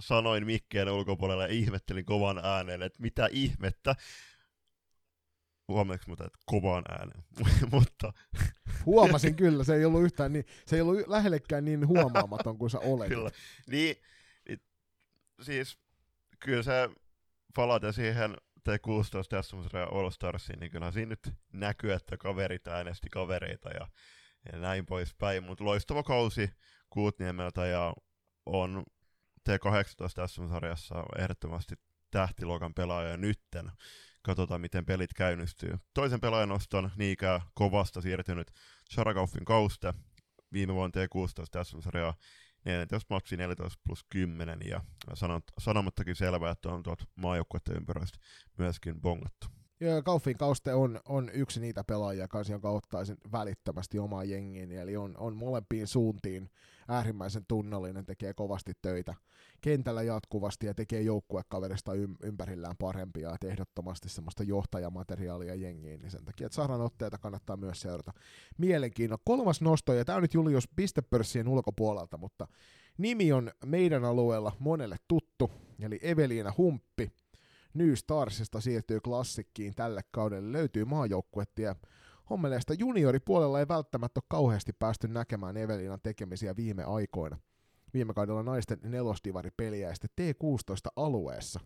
sanoin mikkeen ulkopuolella ja ihmettelin kovan ääneen, että mitä ihmettä, huomasinko mutta että kovaan äänen, <laughs> mutta... Huomasin kyllä, se ei ollut yhtään niin, se ei ollut lähellekään niin huomaamaton kuin sä <laughs> olet. Kyllä, niin, niin, siis kyllä se palata siihen T16 tässä All Starsiin, niin kyllä siinä nyt näkyy, että kaverit äänesti kavereita ja, ja näin poispäin, mutta loistava kausi Kuutniemeltä ja on T18 tässä sarjassa ehdottomasti tähtiluokan pelaaja nytten katsotaan miten pelit käynnistyy. Toisen pelaajan oston niinkään kovasta siirtynyt Sharakaufin kauste viime vuonna T16 tässä sarjaa 14 matsi 14 plus 10 ja sanomattakin selvää, että on tuot maajoukkuetta ympäröistä myöskin bongattu. Ja Kauffin kauste on, on yksi niitä pelaajia kanssa, jonka ottaisin välittömästi omaan jengiin, eli on, on molempiin suuntiin äärimmäisen tunnollinen, tekee kovasti töitä kentällä jatkuvasti ja tekee joukkuekaverista ympärillään parempia, että ehdottomasti semmoista johtajamateriaalia jengiin, niin sen takia, että saadaan otteita kannattaa myös seurata. Mielenkiinno. Kolmas nosto, ja tämä on nyt Julius pistepörssien ulkopuolelta, mutta nimi on meidän alueella monelle tuttu, eli Eveliina Humppi, New Starsista siirtyy klassikkiin tälle kaudelle, löytyy maajoukkuetta ja hommeleista junioripuolella ei välttämättä ole kauheasti päästy näkemään Eveliinan tekemisiä viime aikoina. Viime kaudella naisten nelosdivari-peliä ja sitten T16-alueessa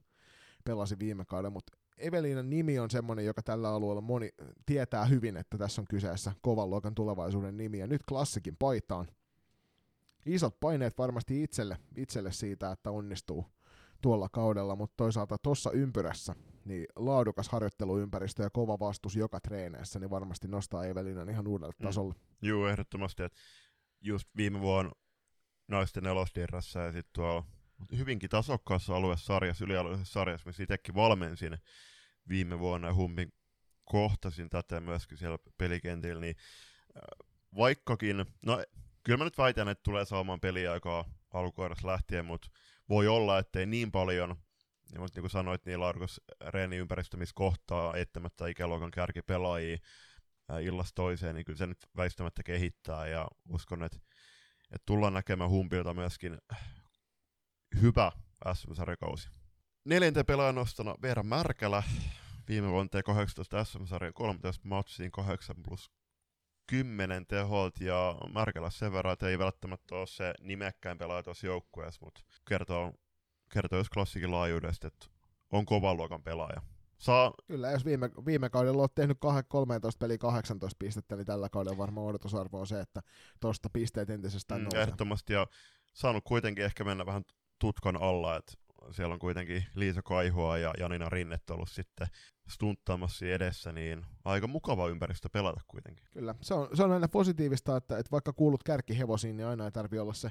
pelasi viime kaudella, mutta Eveliinan nimi on semmoinen, joka tällä alueella moni tietää hyvin, että tässä on kyseessä kovan luokan tulevaisuuden nimi, ja nyt klassikin paitaan. Isot paineet varmasti itselle, itselle siitä, että onnistuu tuolla kaudella, mutta toisaalta tuossa ympyrässä niin laadukas harjoitteluympäristö ja kova vastus joka treeneissä, niin varmasti nostaa Evelinan ihan uudelle mm. tasolle. Joo, ehdottomasti. Että just viime vuonna naisten nelosdirrassa ja sitten tuolla hyvinkin tasokkaassa aluesarjassa, ylialueellisessa sarjassa, missä itsekin valmensin viime vuonna ja Humpin kohtasin tätä myöskin siellä pelikentillä, niin äh, vaikkakin, no kyllä mä nyt väitän, että tulee saamaan peliaikaa alkukaudesta lähtien, mutta voi olla, ettei niin paljon, ja niin kuin sanoit, niin laadukas reeniympäristö, missä kohtaa eittämättä ikäluokan kärkipelaajia illasta toiseen, niin kyllä se nyt väistämättä kehittää, ja uskon, että, että tullaan näkemään Humpilta myöskin hyvä SM-sarjakausi. Neljänteen pelaajan nostona Veera Märkälä, viime vuonna T18 SM-sarjan 13 matsiin 8 plus 10 tehot ja Märkälä sen verran, että ei välttämättä ole se nimekkäin pelaaja tuossa joukkueessa, mutta kertoo, kertoo jos klassikin laajuudesta, että on kovan luokan pelaaja. Saa... Kyllä, jos viime, viime kaudella olet tehnyt 13 peli 18 pistettä, niin tällä kaudella varmaan odotusarvo on se, että tuosta pisteet entisestään mm, nousee. Ehdottomasti, ja saanut kuitenkin ehkä mennä vähän tutkan alla, että siellä on kuitenkin Liisa Kaihua ja Janina Rinnet ollut sitten stunttaamassa edessä, niin aika mukava ympäristö pelata kuitenkin. Kyllä, se on, se on aina positiivista, että, että vaikka kuulut kärkihevosiin, niin aina ei tarvitse olla se,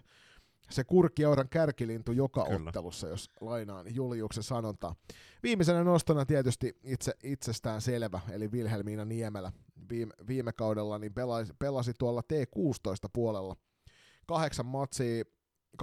se kurkkiauran kärkilintu joka Kyllä. ottelussa, jos lainaan Juliuksen sanontaa. Viimeisenä nostona tietysti itse, itsestään selvä, eli Vilhelmiina Niemelä viime, viime kaudella niin pelasi, pelasi tuolla T16 puolella kahdeksan matsia,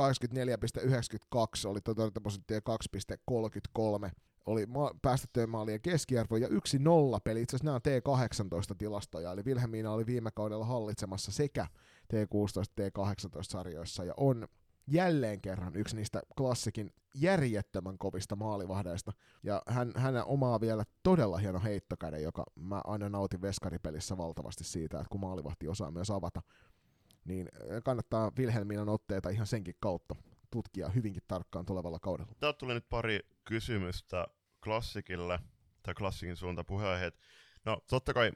84,92 oli toteutettaprosenttia 2,33 oli ma- päästettyjen maalien keskiarvo ja yksi nolla peli. Itse asiassa nämä on T18-tilastoja, eli Vilhelmiina oli viime kaudella hallitsemassa sekä T16 T18-sarjoissa ja on jälleen kerran yksi niistä klassikin järjettömän kovista maalivahdeista. Ja hän, hän omaa vielä todella hieno heittokäden, joka mä aina nautin veskaripelissä valtavasti siitä, että kun maalivahti osaa myös avata, niin kannattaa Wilhelminan otteita ihan senkin kautta tutkia hyvinkin tarkkaan tulevalla kaudella. Täältä tuli nyt pari kysymystä klassikille, tai klassikin suunta puheenaiheet. No totta kai,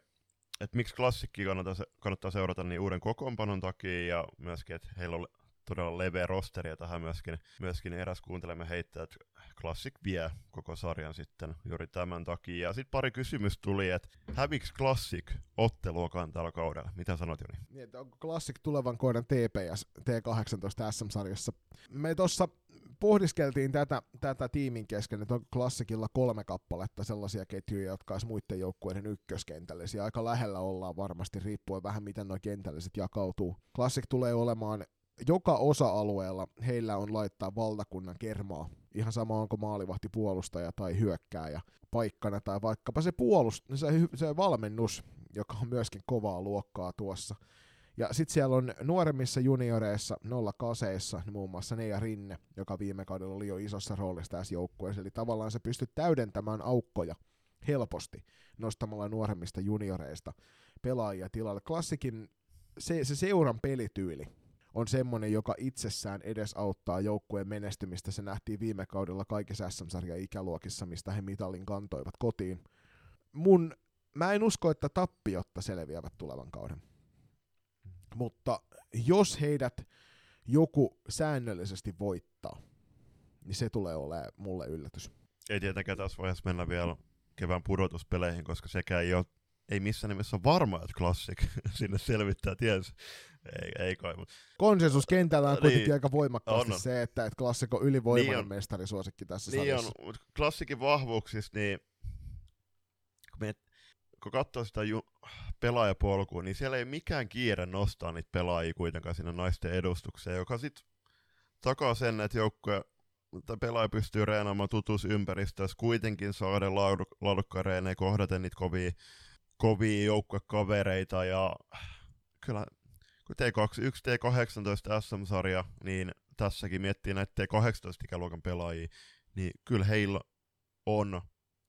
että miksi klassikki kannattaa, kannattaa seurata niin uuden kokoonpanon takia, ja myöskin, että heillä on todella leveä rosteri, ja tähän myöskin, myöskin eräs kuuntelemme heittää, että Classic vie koko sarjan sitten juuri tämän takia. Ja sitten pari kysymystä tuli, että häviks Classic otteluakaan tällä kaudella? Mitä sanot Joni? Niin, että onko Classic tulevan kauden TPS T18 SM-sarjassa? Me tuossa pohdiskeltiin tätä, tätä tiimin kesken, että on klassikilla kolme kappaletta sellaisia ketjuja, jotka olisi muiden joukkueiden ykköskentällisiä. Aika lähellä ollaan varmasti, riippuen vähän miten nuo kentälliset jakautuu. Classic tulee olemaan joka osa-alueella heillä on laittaa valtakunnan kermaa. Ihan sama onko maalivahti puolustaja tai hyökkääjä paikkana tai vaikkapa se puolust, se, se valmennus, joka on myöskin kovaa luokkaa tuossa. Ja sitten siellä on nuoremmissa junioreissa, 08 niin muun muassa Neija Rinne, joka viime kaudella oli jo isossa roolissa tässä joukkueessa. Eli tavallaan se pystyy täydentämään aukkoja helposti nostamalla nuoremmista junioreista pelaajia tilalle. Klassikin se, se seuran pelityyli on semmoinen, joka itsessään edesauttaa joukkueen menestymistä. Se nähtiin viime kaudella kaikissa SM-sarjan ikäluokissa, mistä he mitalin kantoivat kotiin. Mun, mä en usko, että tappiotta selviävät tulevan kauden. Mutta jos heidät joku säännöllisesti voittaa, niin se tulee olemaan mulle yllätys. Ei tietenkään tässä vaiheessa mennä vielä kevään pudotuspeleihin, koska sekä ei ole ei missään nimessä varma, että Classic <laughs> sinne selvittää, ties. Ei, ei kai, mutta... Konsensus kentällä on niin, kuitenkin aika voimakkaasti on. se, että, että Classic on ylivoimainen niin on. mestarisuosikki tässä niin sarjassa. on, mutta Classicin vahvuuksista, niin kun, me, kun katsoo sitä ju, pelaajapolkua, niin siellä ei mikään kiire nostaa niitä pelaajia kuitenkaan sinne naisten edustukseen, joka sitten takaa sen, että joukkue tai pelaaja pystyy reenaamaan tutussa ympäristössä, kuitenkin saada laadukkaan reenejä kohdaten niitä kovia kovia joukkuekavereita ja kyllä kun T2, yksi T18 SM-sarja, niin tässäkin miettii näitä T18-ikäluokan pelaajia, niin kyllä heillä on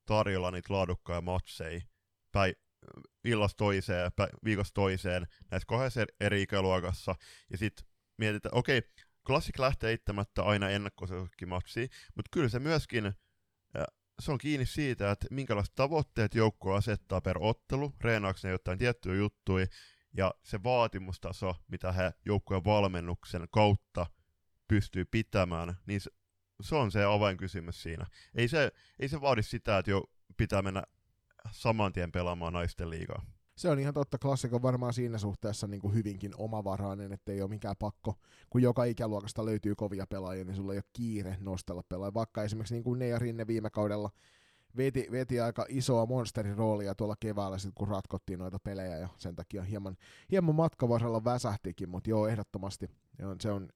tarjolla niitä laadukkaita matseja päi, illasta toiseen, päi, viikosta toiseen näissä kahdessa eri ikäluokassa, ja sitten mietitään, okei, okay, lähtee eittämättä aina ennakkosuosikkimatsiin, mutta kyllä se myöskin se on kiinni siitä, että minkälaiset tavoitteet joukko asettaa per ottelu, reenaako ne jotain tiettyjä juttuja, ja se vaatimustaso, mitä he joukkueen valmennuksen kautta pystyy pitämään, niin se, se on se avainkysymys siinä. Ei se, ei se vaadi sitä, että jo pitää mennä saman tien pelaamaan naisten liigaa. Se on ihan totta, klassikko varmaan siinä suhteessa niin kuin hyvinkin omavarainen, että ei ole mikään pakko, kun joka ikäluokasta löytyy kovia pelaajia, niin sulla ei ole kiire nostella pelaajia, vaikka esimerkiksi niin kuin Neija Rinne viime kaudella veti, veti aika isoa monsterin roolia tuolla keväällä, sit kun ratkottiin noita pelejä, ja sen takia hieman, hieman matkavarrella väsähtikin, mutta joo, ehdottomasti se on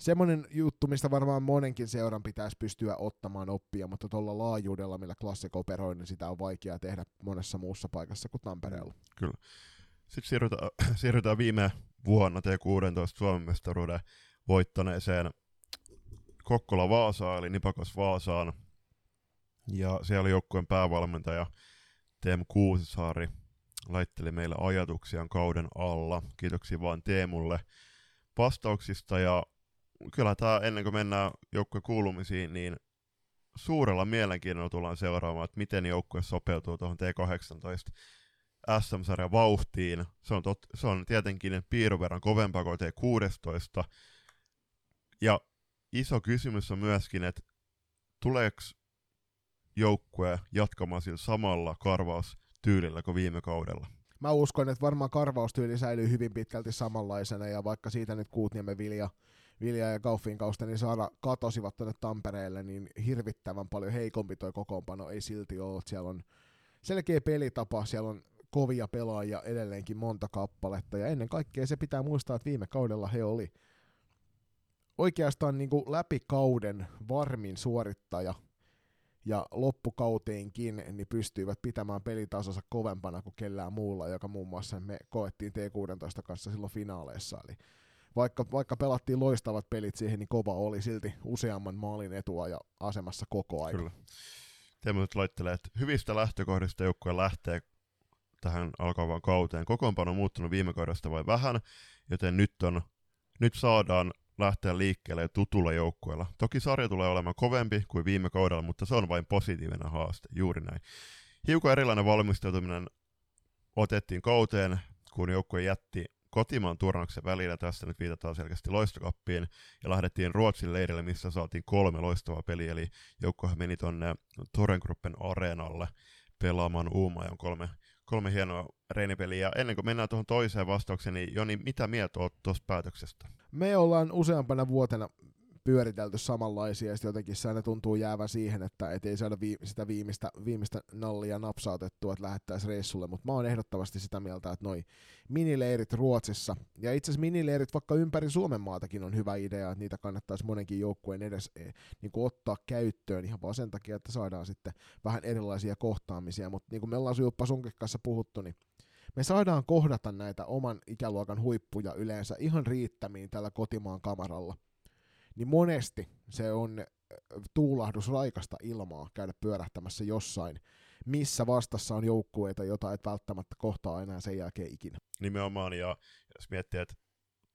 semmoinen juttu, mistä varmaan monenkin seuran pitäisi pystyä ottamaan oppia, mutta tuolla laajuudella, millä Classic operoi, niin sitä on vaikea tehdä monessa muussa paikassa kuin Tampereella. Kyllä. Sitten siirrytään, <clears throat> siirrytään viime vuonna T16 Suomen mestaruuden voittaneeseen Kokkola Vaasaan, eli Nipakos Vaasaan. Ja siellä joukkueen päävalmentaja Teemu Kuusisaari laitteli meille ajatuksiaan kauden alla. Kiitoksia vaan Teemulle vastauksista ja kyllä tämä ennen kuin mennään joukkueen kuulumisiin, niin suurella mielenkiinnolla tullaan seuraamaan, että miten joukkue sopeutuu tuohon T18 SM-sarjan vauhtiin. Se on, tot, se on tietenkin piirun verran kovempaa kuin T16. Ja iso kysymys on myöskin, että tuleeko joukkue jatkamaan sillä samalla karvaustyylillä kuin viime kaudella? Mä uskon, että varmaan karvaustyyli säilyy hyvin pitkälti samanlaisena, ja vaikka siitä nyt Kuutniemen Vilja Vilja ja Kauffin kausta, niin saada katosivat tuonne Tampereelle, niin hirvittävän paljon heikompi toi kokoonpano ei silti ole. Siellä on selkeä pelitapa, siellä on kovia pelaajia edelleenkin monta kappaletta, ja ennen kaikkea se pitää muistaa, että viime kaudella he oli oikeastaan niin kuin läpi kauden varmin suorittaja, ja loppukauteenkin niin pystyivät pitämään pelitasonsa kovempana kuin kellään muulla, joka muun muassa me koettiin T16 kanssa silloin finaaleissa. Eli vaikka, vaikka pelattiin loistavat pelit siihen, niin kova oli silti useamman maalin etua ja asemassa koko ajan. Kyllä. Teemu laittelee, että hyvistä lähtökohdista joukkue lähtee tähän alkavaan kauteen. Kokoonpano on muuttunut viime kaudesta vai vähän, joten nyt, on, nyt saadaan lähteä liikkeelle tutulla joukkueella. Toki sarja tulee olemaan kovempi kuin viime kaudella, mutta se on vain positiivinen haaste, juuri näin. Hiukan erilainen valmistautuminen otettiin kauteen, kun joukkue jätti kotimaan turnauksen välillä, tässä nyt viitataan selkeästi loistokappiin, ja lähdettiin Ruotsin leirille, missä saatiin kolme loistavaa peliä, eli joukkohan meni tonne Torengruppen areenalle pelaamaan Uumajan kolme, kolme hienoa reinipeliä. Ennen kuin mennään tuohon toiseen vastaukseen, niin Joni, mitä mieltä olet tuosta päätöksestä? Me ollaan useampana vuotena pyöritelty samanlaisia, ja sitten jotenkin se aina tuntuu jäävän siihen, että et ei saada vii, sitä viimeistä, viimeistä nallia napsautettua, että lähettäisiin reissulle, mutta mä oon ehdottomasti sitä mieltä, että noi minileirit Ruotsissa, ja itse asiassa minileirit vaikka ympäri Suomen maatakin on hyvä idea, että niitä kannattaisi monenkin joukkueen edes e, niin kuin ottaa käyttöön ihan vaan sen takia, että saadaan sitten vähän erilaisia kohtaamisia, mutta niin kuin me ollaan Juppa Sunkin kanssa puhuttu, niin me saadaan kohdata näitä oman ikäluokan huippuja yleensä ihan riittämiin tällä kotimaan kamaralla niin monesti se on äh, tuulahdus raikasta ilmaa käydä pyörähtämässä jossain, missä vastassa on joukkueita, jota et välttämättä kohtaa enää sen jälkeen ikinä. Nimenomaan, ja jos miettii, että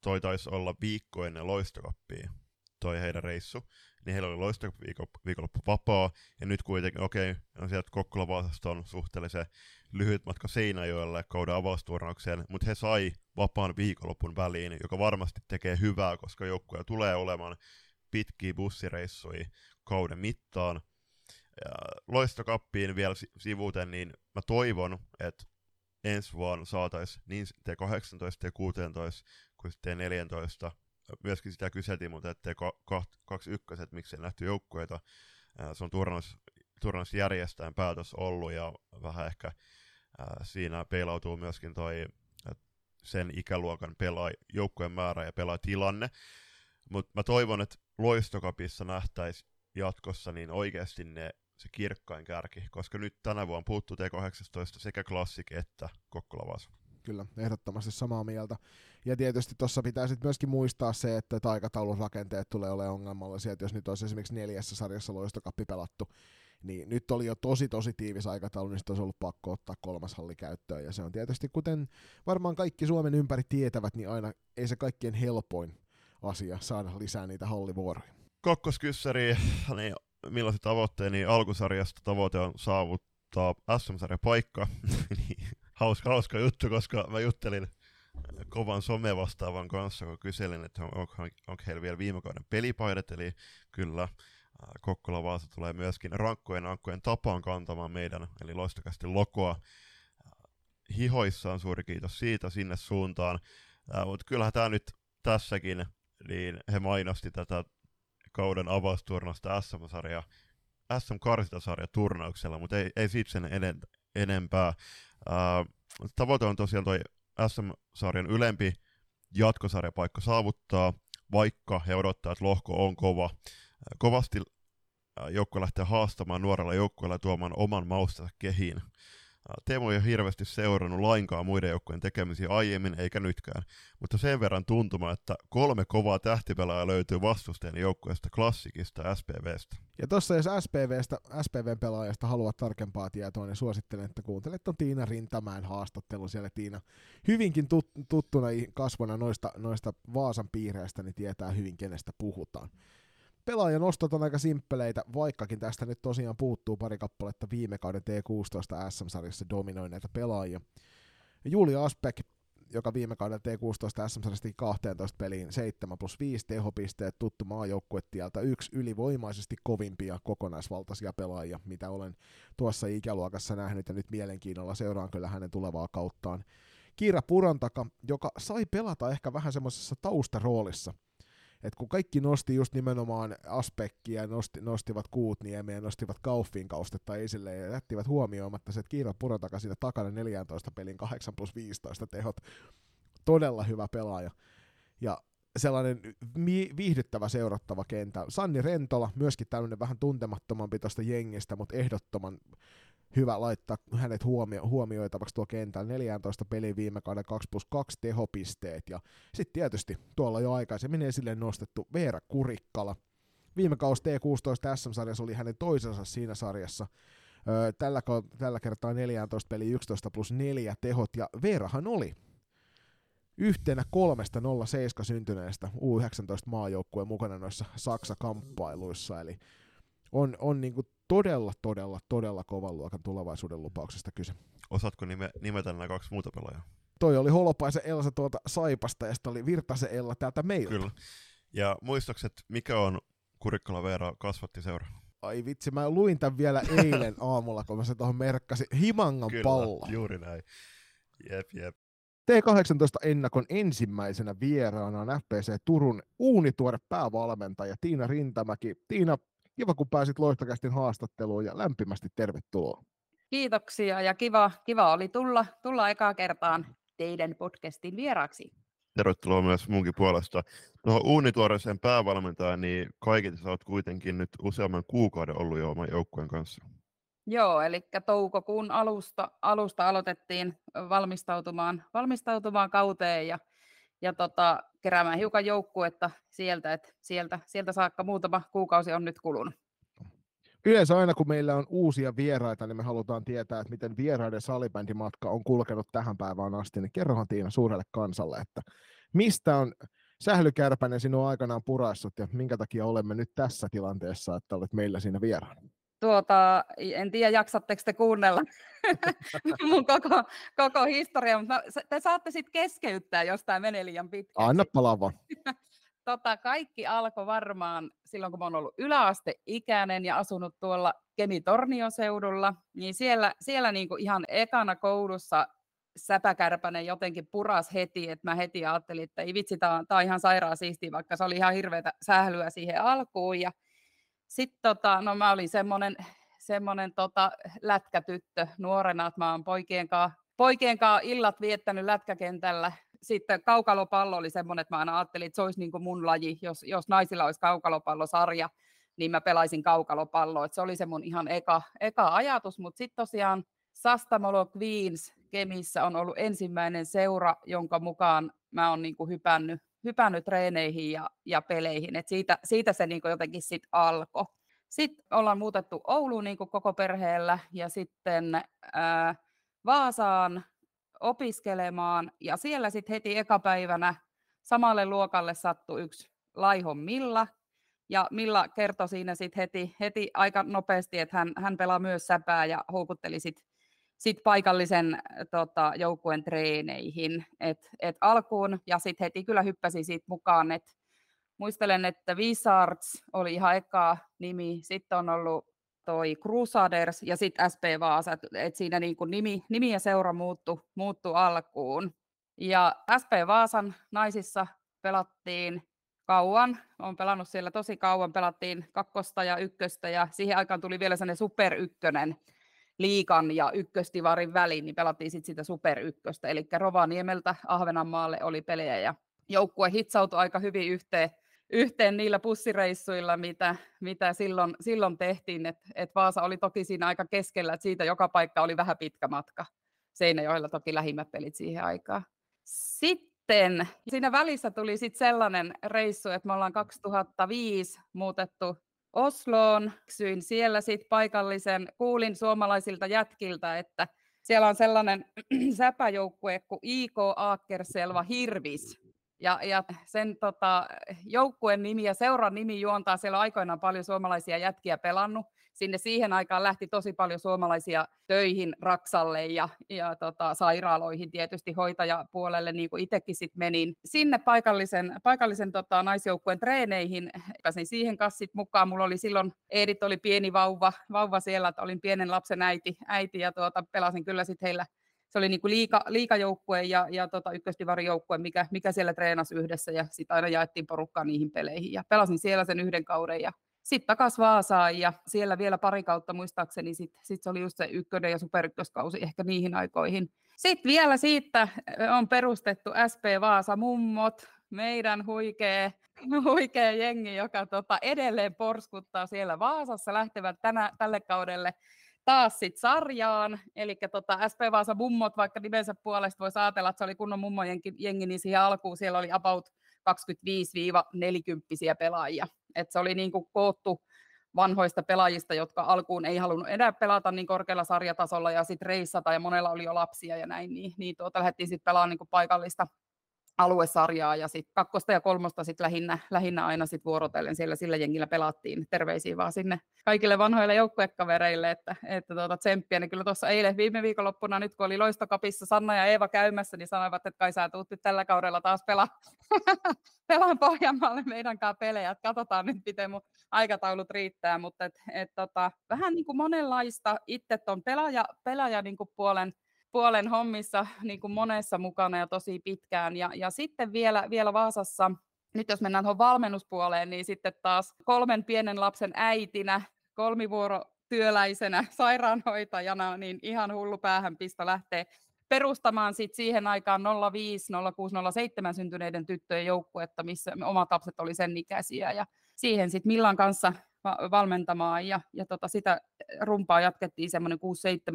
toi taisi olla viikko ennen loistokappia, toi heidän reissu, niin heillä oli loistoviikonloppu vapaa, ja nyt kuitenkin, okei, okay, no sieltä Kokkola on suhteellisen lyhyt matka Seinäjoelle kauden avausturnaukseen, mutta he sai vapaan viikonlopun väliin, joka varmasti tekee hyvää, koska joukkue tulee olemaan pitkiä bussireissuja kauden mittaan. Ja loistokappiin vielä sivuten, niin mä toivon, että ensi vuonna saataisiin niin T18 ja 16 kuin T14 myöskin sitä kyseltiin, mutta ettei kaksi ykköset, miksei nähty joukkueita. Se on turnaus, järjestäen päätös ollut ja vähän ehkä siinä peilautuu myöskin toi sen ikäluokan pelaa, joukkueen määrä ja tilanne. Mutta mä toivon, että loistokapissa nähtäisi jatkossa niin oikeasti ne se kirkkain kärki, koska nyt tänä vuonna puuttuu T18 sekä klassik että Kokkola Kyllä, ehdottomasti samaa mieltä. Ja tietysti tuossa pitää sitten myöskin muistaa se, että aikataulun rakenteet tulee olemaan ongelmallisia, että jos nyt olisi esimerkiksi neljässä sarjassa loistokappi pelattu, niin nyt oli jo tosi tosi tiivis aikataulu, niin olisi ollut pakko ottaa kolmas halli käyttöön. Ja se on tietysti, kuten varmaan kaikki Suomen ympäri tietävät, niin aina ei se kaikkien helpoin asia saada lisää niitä hallivuoroja. Kakkoskyssäri, niin millaisen tavoitteen, niin alkusarjasta tavoite on saavuttaa SM-sarjan paikka. <laughs> Niin, hauska, hauska juttu, koska mä juttelin kovan somevastaavan kanssa, kun kyselin, että onko, onko heillä vielä viime kauden pelipaidat, eli kyllä Kokkola Vaasa tulee myöskin rankkojen ankkojen tapaan kantamaan meidän, eli loistakasti lokoa. Hihoissaan suuri kiitos siitä sinne suuntaan, mutta kyllähän tämä nyt tässäkin, niin he mainosti tätä kauden avausturnasta SM-sarja, SM Karsintasarja turnauksella, mutta ei, ei siitä sen enen, enempää. Tavoite on tosiaan toi SM-sarjan ylempi jatkosarjapaikka saavuttaa, vaikka he odottaa, että lohko on kova. Kovasti joukko lähtee haastamaan nuorella joukkueella tuomaan oman maustansa kehiin. Teemu ei ole hirveästi seurannut lainkaan muiden joukkojen tekemisiä aiemmin eikä nytkään, mutta sen verran tuntuma, että kolme kovaa tähtipelaajaa löytyy vastustajan joukkueesta klassikista SPVstä. Ja tuossa jos SPVstä, SPVn pelaajasta haluat tarkempaa tietoa, niin suosittelen, että kuuntelet tuon Tiina Rintamäen haastattelu siellä. Tiina hyvinkin tut, tuttuna kasvona noista, noista Vaasan piireistä, niin tietää hyvin, kenestä puhutaan pelaajan ostot on aika simppeleitä, vaikkakin tästä nyt tosiaan puuttuu pari kappaletta viime kauden T16 SM-sarjassa dominoineita pelaajia. Julia Aspek, joka viime kauden T16 SM-sarjasta 12 peliin 7 plus 5 tehopisteet, tuttu maajoukkuetieltä, yksi ylivoimaisesti kovimpia kokonaisvaltaisia pelaajia, mitä olen tuossa ikäluokassa nähnyt, ja nyt mielenkiinnolla seuraan kyllä hänen tulevaa kauttaan. Kiira Purantaka, joka sai pelata ehkä vähän semmoisessa taustaroolissa – et kun kaikki nosti just nimenomaan aspekkia, nosti, nostivat Kuutniemiä, nostivat Kauffin kaustetta esille ja jättivät huomioimatta se, että Kiira Purotaka siinä takana 14 pelin 8 plus 15 tehot. Todella hyvä pelaaja. Ja sellainen viihdyttävä seurattava kentä. Sanni Rentola, myöskin tämmöinen vähän tuntemattomampi tuosta jengistä, mutta ehdottoman hyvä laittaa hänet huomio, huomioitavaksi tuo kentällä. 14 peli viime kauden 2 plus 2 tehopisteet. Ja sitten tietysti tuolla jo aikaisemmin esille nostettu Veera Kurikkala. Viime kausi T16 SM-sarjassa oli hänen toisensa siinä sarjassa. Tällä, tällä kertaa 14 peli 11 plus 4 tehot, ja Veerahan oli yhtenä kolmesta 07 syntyneestä U19 maajoukkueen mukana noissa Saksa-kamppailuissa, eli on, on niin kuin todella, todella, todella kovan luokan tulevaisuuden lupauksesta kyse. Osaatko nime, nimetä nämä kaksi muuta pelaajaa? Toi oli Holopaisen Elsa tuolta Saipasta ja sitten oli Virtasen Ella täältä meiltä. Kyllä. Ja muistakset, mikä on Kurikkala Veera kasvatti seura? Ai vitsi, mä luin tämän vielä eilen <laughs> aamulla, kun mä se tuohon merkkasin. Himangan Kyllä, pallo. juuri näin. Jep, jep. T18-ennakon ensimmäisenä vieraana on FPC Turun uunituore päävalmentaja Tiina Rintamäki. Tiina, kiva kun pääsit Loistakästin haastatteluun ja lämpimästi tervetuloa. Kiitoksia ja kiva, kiva oli tulla, tulla ekaa kertaan teidän podcastin vieraaksi. Tervetuloa myös munkin puolesta. No uunituoreeseen päävalmentajaan, niin kaikille sä oot kuitenkin nyt useamman kuukauden ollut jo oman joukkueen kanssa. Joo, eli toukokuun alusta, alusta aloitettiin valmistautumaan, valmistautumaan kauteen ja, ja tota, keräämään hiukan joukkuetta sieltä, että sieltä, sieltä saakka muutama kuukausi on nyt kulunut. Yleensä aina kun meillä on uusia vieraita, niin me halutaan tietää, että miten vieraiden salibändimatka on kulkenut tähän päivään asti. Niin kerrohan Tiina suurelle kansalle, että mistä on sählykärpäinen sinua aikanaan puraissut ja minkä takia olemme nyt tässä tilanteessa, että olet meillä siinä vieraana? Tuota, en tiedä, jaksatteko te kuunnella <laughs> mun koko, koko historia, mutta te saatte sitten keskeyttää, jos tämä menee liian pitkäksi. Anna palava. <laughs> tota, kaikki alkoi varmaan silloin, kun mä oon ollut yläasteikäinen ja asunut tuolla Kemi-Tornioseudulla, niin siellä, siellä niinku ihan ekana koulussa säpäkärpänen jotenkin puras heti, että mä heti ajattelin, että ei vitsi, on, tää on ihan sairaan siistiä, vaikka se oli ihan hirveätä sählyä siihen alkuun. Ja sitten tota, no mä olin semmoinen semmonen tota, lätkätyttö nuorena, että mä oon poikien kanssa, poikien kanssa illat viettänyt lätkäkentällä. Sitten kaukalopallo oli semmoinen, että mä aina ajattelin, että se olisi niin kuin mun laji, jos, jos naisilla olisi kaukalopallosarja, niin mä pelaisin kaukalopalloa. Se oli se mun ihan eka, eka ajatus, mutta sitten tosiaan Sastamolo Queens Kemissä on ollut ensimmäinen seura, jonka mukaan mä oon niin kuin hypännyt, hypännyt treeneihin ja, ja peleihin. Et siitä, siitä se niin jotenkin sitten alkoi. Sitten ollaan muutettu Ouluun niin koko perheellä ja sitten ää, Vaasaan opiskelemaan ja siellä sitten heti ekapäivänä samalle luokalle sattui yksi Laihon Milla, ja Milla kertoi siinä sitten heti, heti aika nopeasti, että hän, hän pelaa myös säpää ja houkutteli sitten sit paikallisen tota, joukkueen treeneihin. Et, et alkuun ja sitten heti kyllä hyppäsi siitä mukaan. Et muistelen, että Wizards oli ihan eka nimi, sitten on ollut toi Crusaders ja sitten SP Vaasa, että et siinä niin kuin nimi, nimi ja seura muuttu, muuttu alkuun. Ja SP Vaasan naisissa pelattiin kauan, on pelannut siellä tosi kauan, pelattiin kakkosta ja ykköstä ja siihen aikaan tuli vielä sellainen super ykkönen liikan ja ykköstivarin väliin, niin pelattiin sitten sitä super ykköstä, eli Rovaniemeltä Ahvenanmaalle oli pelejä ja joukkue hitsautui aika hyvin yhteen yhteen niillä pussireissuilla, mitä, mitä silloin, silloin tehtiin. Et, et Vaasa oli toki siinä aika keskellä, että siitä joka paikka oli vähän pitkä matka. Seinäjoella toki lähimmät pelit siihen aikaan. Sitten siinä välissä tuli sitten sellainen reissu, että me ollaan 2005 muutettu Osloon. Syin siellä sitten paikallisen, kuulin suomalaisilta jätkiltä, että siellä on sellainen <clears throat> säpäjoukkue kuin IK Aakkerselva Hirvis, ja, ja sen tota, joukkueen nimi ja seuran nimi juontaa, siellä on aikoinaan paljon suomalaisia jätkiä pelannut. Sinne siihen aikaan lähti tosi paljon suomalaisia töihin Raksalle ja, ja tota, sairaaloihin tietysti hoitajapuolelle, niin kuin itsekin sitten menin. Sinne paikallisen, paikallisen tota, naisjoukkueen treeneihin, pääsin siihen kassit mukaan. Mulla oli silloin, Edit oli pieni vauva, vauva siellä, että olin pienen lapsen äiti, äiti ja tuota, pelasin kyllä sitten heillä se oli niinku liika, liikajoukkue ja, ja tota ykköstivarijoukkue, mikä, mikä siellä treenasi yhdessä ja sitten aina jaettiin porukkaa niihin peleihin ja pelasin siellä sen yhden kauden ja sitten takaisin Vaasaan ja siellä vielä pari kautta muistaakseni, sitten sit se oli just se ykkönen ja superykköskausi ehkä niihin aikoihin. Sitten vielä siitä on perustettu SP Vaasa Mummot, meidän huikea, <laughs> huikea jengi, joka tota edelleen porskuttaa siellä Vaasassa, lähtevät tänä, tälle kaudelle taas sit sarjaan, eli tota SP Vaasa mummot, vaikka nimensä puolesta voisi ajatella, että se oli kunnon mummojen jengi, niin siihen alkuun siellä oli about 25-40 pelaajia. Et se oli niin kuin koottu vanhoista pelaajista, jotka alkuun ei halunnut enää pelata niin korkealla sarjatasolla ja sitten reissata ja monella oli jo lapsia ja näin, niin, niin tuota, lähdettiin sitten pelaamaan niin paikallista aluesarjaa ja sitten kakkosta ja kolmosta sit lähinnä, lähinnä aina sit vuorotellen siellä sillä jengillä pelattiin. Terveisiä vaan sinne kaikille vanhoille joukkuekavereille, että, että tuota, tsemppiä. Niin kyllä tuossa eilen viime viikonloppuna, nyt kun oli Loistokapissa Sanna ja Eeva käymässä, niin sanoivat, että kai sä tuut tällä kaudella taas pelaa, <laughs> pelaan Pohjanmaalle meidän kanssa pelejä. Katsotaan nyt, miten mun aikataulut riittää, mutta et, et, tota, vähän niin kuin monenlaista itse tuon pelaaja, pelaaja niin kuin puolen puolen hommissa niin kuin monessa mukana ja tosi pitkään. Ja, ja sitten vielä, vielä Vaasassa, nyt jos mennään tuohon valmennuspuoleen, niin sitten taas kolmen pienen lapsen äitinä, kolmivuorotyöläisenä, <laughs> sairaanhoitajana, niin ihan hullu päähänpisto lähtee perustamaan sit siihen aikaan 05, 06, 07 syntyneiden tyttöjen joukkuetta, missä omat lapset oli sen ikäisiä. Ja siihen sitten Millan kanssa valmentamaan ja, ja tota, sitä rumpaa jatkettiin semmoinen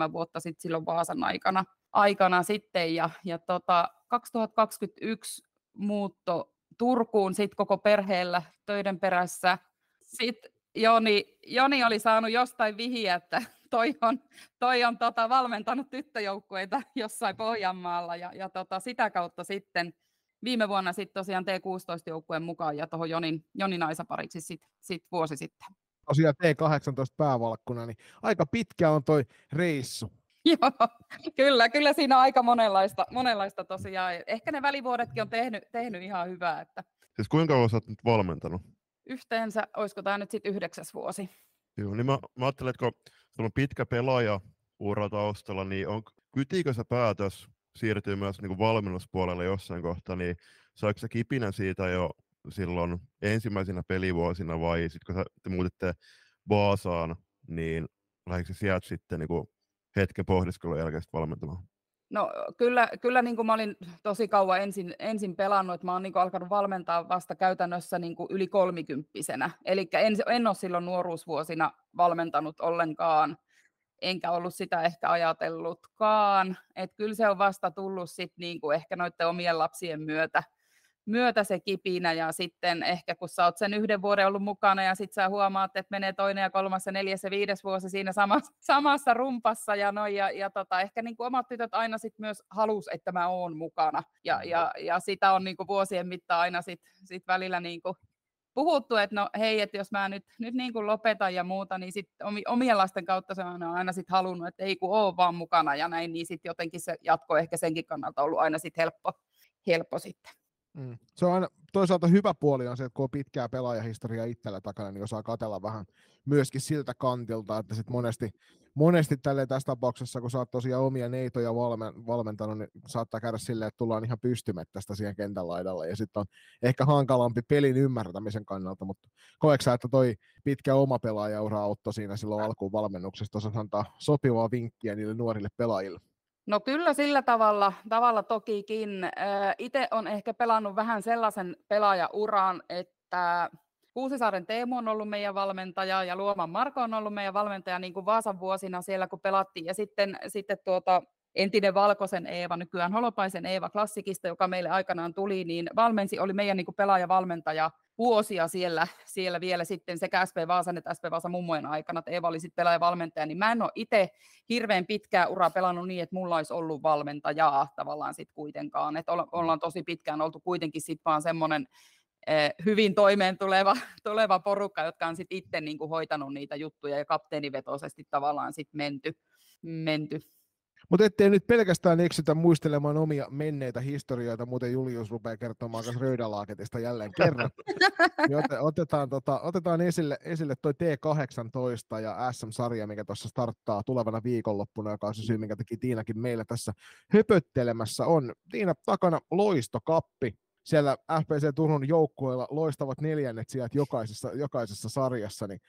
6-7 vuotta sitten silloin Vaasan aikana, aikana sitten ja, ja tota, 2021 muutto Turkuun sitten koko perheellä töiden perässä. Sitten Joni, Joni oli saanut jostain vihiä, että <laughs> toi on, toi on tota, valmentanut tyttöjoukkueita jossain Pohjanmaalla ja, ja tota, sitä kautta sitten viime vuonna sitten tosiaan T16-joukkueen mukaan ja tuohon Jonin, Jonin Aisapariksi sitten sit vuosi sitten. Tosiaan T18 päävalkkuna, niin aika pitkä on toi reissu. <laughs> Joo, kyllä, kyllä siinä on aika monenlaista, monenlaista tosiaan. Ehkä ne välivuodetkin on tehnyt, tehnyt ihan hyvää. Että... Siis kuinka kauan olet nyt valmentanut? Yhteensä, olisiko tämä nyt sitten yhdeksäs vuosi? Joo, niin mä, mä ajattelen, että kun sulla on pitkä pelaaja ura taustalla, niin on, kytiikö se päätös siirtyy myös niin kuin valmennuspuolelle jossain kohtaa, niin saiko se kipinä siitä jo silloin ensimmäisenä pelivuosina vai sitten kun te muutitte Vaasaan, niin lähdikö sieltä sitten niin kuin hetken pohdiskelun jälkeen valmentamaan? No kyllä, kyllä niin kuin mä olin tosi kauan ensin, ensin pelannut, että mä oon niin kuin alkanut valmentaa vasta käytännössä niin kuin yli kolmikymppisenä. Eli en, en ole silloin nuoruusvuosina valmentanut ollenkaan enkä ollut sitä ehkä ajatellutkaan. Että kyllä se on vasta tullut sit niinku ehkä noiden omien lapsien myötä, myötä se kipinä. Ja sitten ehkä kun sä oot sen yhden vuoden ollut mukana ja sitten sä huomaat, että menee toinen ja kolmas ja neljäs ja viides vuosi siinä samassa, <laughs> samassa rumpassa ja noin ja, ja tota, ehkä niin kuin omat tytöt aina sit myös halus, että mä oon mukana. Ja, ja, ja sitä on niin kuin vuosien mittaan aina sit, sit välillä niin kuin puhuttu, että no hei, että jos mä nyt, nyt niin kuin lopetan ja muuta, niin sit omien lasten kautta se on aina sit halunnut, että ei kun ole vaan mukana ja näin, niin sitten jotenkin se jatko ehkä senkin kannalta ollut aina sit helppo, helppo sitten. Mm. Se on aina, toisaalta hyvä puoli on se, että kun on pitkää pelaajahistoriaa itsellä takana, niin osaa katella vähän myöskin siltä kantilta, että sit monesti, monesti tälle tässä tapauksessa, kun sä oot tosiaan omia neitoja valmen, valmentanut, niin saattaa käydä silleen, että tullaan ihan pystymettästä siihen kentän laidalle, ja sitten on ehkä hankalampi pelin ymmärtämisen kannalta, mutta koetko sä, että toi pitkä oma pelaajaura auttoi siinä silloin alkuun valmennuksesta, osaisi antaa sopivaa vinkkiä niille nuorille pelaajille? No kyllä sillä tavalla, tavalla tokikin. Itse on ehkä pelannut vähän sellaisen pelaajauran, että Kuusisaaren Teemu on ollut meidän valmentaja ja Luoman Marko on ollut meidän valmentaja niin kuin Vaasan vuosina siellä, kun pelattiin. Ja sitten, sitten tuota, entinen Valkoisen Eeva, nykyään Holopaisen Eeva klassikista, joka meille aikanaan tuli, niin valmensi, oli meidän niin pelaajavalmentaja vuosia siellä, siellä vielä sitten sekä SP Vaasan että SP Vaasan mummojen aikana, että Eeva oli sitten pelaajavalmentaja, niin mä en ole itse hirveän pitkää uraa pelannut niin, että mulla olisi ollut valmentajaa tavallaan sitten kuitenkaan, että ollaan tosi pitkään oltu kuitenkin sitten vaan semmoinen eh, hyvin toimeen tuleva, <laughs> tuleva porukka, jotka on sitten itse niin kuin hoitanut niitä juttuja ja kapteenivetoisesti tavallaan sitten menty, menty mutta ettei nyt pelkästään eksytä muistelemaan omia menneitä historioita, muuten Julius rupeaa kertomaan myös Röydalaaketista jälleen kerran. niin otetaan, tota, otetaan esille, esille toi T18 ja SM-sarja, mikä tuossa starttaa tulevana viikonloppuna, joka on se syy, minkä teki Tiinakin meillä tässä höpöttelemässä. On Tiina takana loistokappi, siellä FPC Turun joukkueilla loistavat neljännet sieltä jokaisessa, jokaisessa sarjassa, niin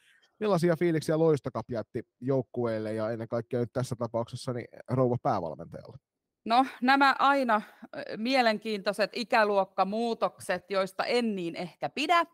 millaisia fiiliksiä Loistokap jätti joukkueelle ja ennen kaikkea nyt tässä tapauksessa niin rouva päävalmentajalle? No nämä aina mielenkiintoiset ikäluokkamuutokset, joista en niin ehkä pidä,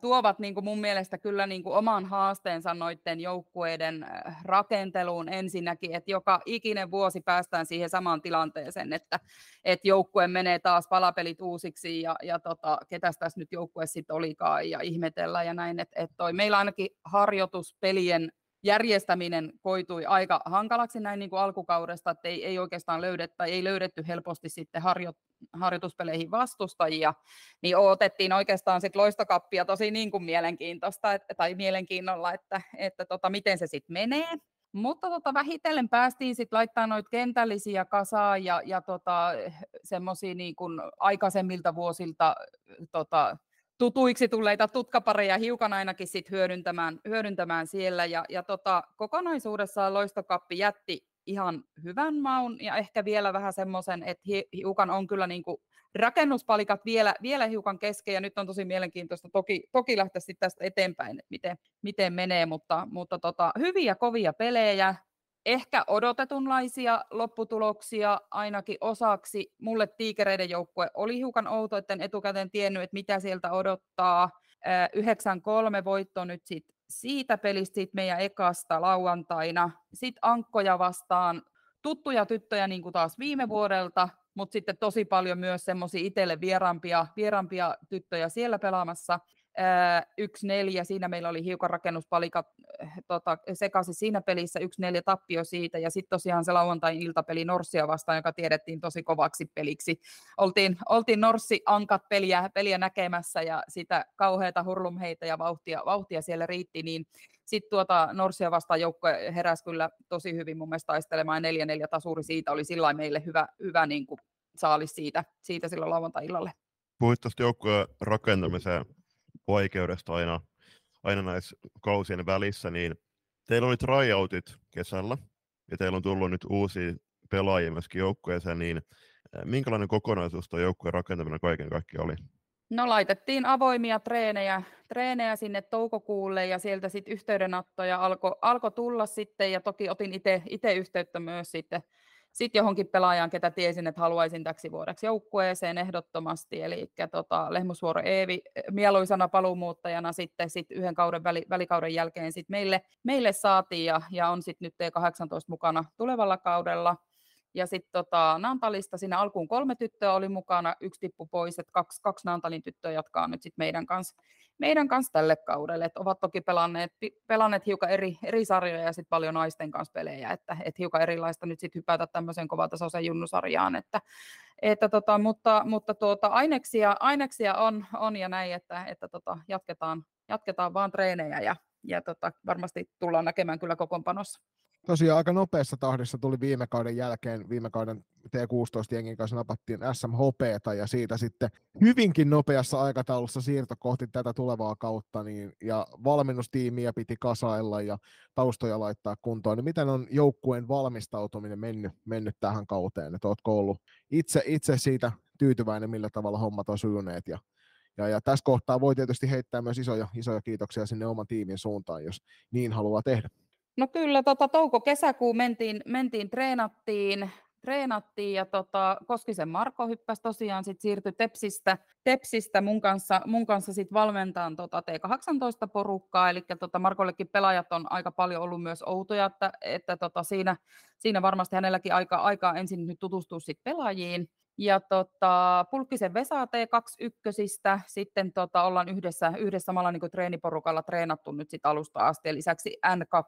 tuovat niin kuin mun mielestä kyllä niin kuin oman haasteensa noiden joukkueiden rakenteluun ensinnäkin, että joka ikinen vuosi päästään siihen samaan tilanteeseen, että, että joukkue menee taas palapelit uusiksi ja, ja tota, ketäs tässä nyt joukkue sitten olikaan ja ihmetellään ja näin, että, että toi, meillä ainakin harjoituspelien järjestäminen koitui aika hankalaksi näin niin kuin alkukaudesta, että ei, ei oikeastaan löydetty, tai ei löydetty helposti sitten harjo, harjoituspeleihin vastustajia, niin otettiin oikeastaan sit loistokappia tosi niin kuin mielenkiintoista, että, tai mielenkiinnolla, että, että tota, miten se sitten menee. Mutta tota, vähitellen päästiin sitten laittamaan noita kentällisiä kasaan ja, ja tota, semmoisia niin aikaisemmilta vuosilta tota, tutuiksi tulleita tutkapareja hiukan ainakin sit hyödyntämään, hyödyntämään siellä. Ja, ja tota, kokonaisuudessaan loistokappi jätti ihan hyvän maun ja ehkä vielä vähän semmoisen, että hiukan on kyllä niin kuin rakennuspalikat vielä, vielä hiukan kesken ja nyt on tosi mielenkiintoista toki, toki lähteä sitten tästä eteenpäin, että miten, miten menee, mutta, mutta tota, hyviä kovia pelejä, ehkä odotetunlaisia lopputuloksia ainakin osaksi. Mulle tiikereiden joukkue oli hiukan outo, etten etukäteen tiennyt, että mitä sieltä odottaa. 9-3 voitto nyt sit siitä pelistä, siitä meidän ekasta lauantaina. Sitten Ankkoja vastaan tuttuja tyttöjä niin kuin taas viime vuodelta, mutta sitten tosi paljon myös semmoisia itselle vierampia, vierampia tyttöjä siellä pelaamassa yksi neljä, siinä meillä oli hiukan rakennuspalikat eh, tota, sekaisin siinä pelissä, yksi neljä tappio siitä, ja sitten tosiaan se lauantain iltapeli Norssia vastaan, joka tiedettiin tosi kovaksi peliksi. Oltiin, oltiin Norssi-ankat peliä, peliä näkemässä, ja sitä kauheita hurlumheitä ja vauhtia, vauhtia siellä riitti, niin sitten tuota Norsia vastaan joukko heräsi kyllä tosi hyvin mun mielestä taistelemaan, 4-4 tasuri siitä oli sillä meille hyvä, hyvä niin kuin saalis siitä, siitä silloin lauantai-illalle. Puhuit tuosta joukkojen rakentamiseen oikeudesta aina, aina näissä kausien välissä, niin teillä oli tryoutit kesällä, ja teillä on tullut nyt uusia pelaajia myöskin joukkueeseen, niin minkälainen kokonaisuus tuo joukkueen rakentaminen kaiken kaikkiaan oli? No laitettiin avoimia treenejä, treenejä sinne toukokuulle ja sieltä sitten yhteydenottoja alkoi alko tulla sitten ja toki otin itse yhteyttä myös sitten sitten johonkin pelaajaan, ketä tiesin, että haluaisin täksi vuodeksi joukkueeseen ehdottomasti. Eli tota, Lehmusvuoro Eevi mieluisana paluumuuttajana sitten sit yhden kauden väli, välikauden jälkeen sit meille, meille saatiin ja, ja on sitten nyt T18 mukana tulevalla kaudella. Ja sitten tota, Nantalista siinä alkuun kolme tyttöä oli mukana, yksi tippu pois, että kaksi, kaksi Nantalin tyttöä jatkaa nyt sitten meidän kanssa meidän kanssa tälle kaudelle. Et ovat toki pelanneet, pelanneet hiukan eri, eri sarjoja ja sitten paljon naisten kanssa pelejä, että et hiukan erilaista nyt sitten hypätä tämmöiseen kovatasoiseen junnusarjaan. Että, että tota, mutta mutta tuota, aineksia, aineksia on, on ja näin, että, että tota, jatketaan, jatketaan vaan treenejä ja, ja tota, varmasti tullaan näkemään kyllä kokoonpanossa tosiaan aika nopeassa tahdissa tuli viime kauden jälkeen, viime kauden T16-jengin kanssa napattiin SMHPta ja siitä sitten hyvinkin nopeassa aikataulussa siirto kohti tätä tulevaa kautta niin, ja valmennustiimiä piti kasailla ja taustoja laittaa kuntoon. Niin miten on joukkueen valmistautuminen mennyt, mennyt tähän kauteen? Että ootko ollut itse, itse siitä tyytyväinen, millä tavalla hommat on sujuneet ja ja, ja tässä kohtaa voi tietysti heittää myös isoja, isoja kiitoksia sinne oman tiimin suuntaan, jos niin haluaa tehdä. No kyllä, tota, touko-kesäkuu mentiin, mentiin treenattiin, treenattiin ja tota, Koskisen Marko hyppäsi tosiaan sit siirtyi Tepsistä, Tepsistä mun kanssa, mun kanssa sit valmentaan tota T18 porukkaa, eli tota Markollekin pelaajat on aika paljon ollut myös outoja, että, että tota siinä, siinä varmasti hänelläkin aika, aikaa ensin nyt tutustua sit pelaajiin, ja tota, Pulkkisen Vesa T21, sitten tota, ollaan yhdessä, yhdessä samalla niin treeniporukalla treenattu nyt sit alusta asti, ja lisäksi N2,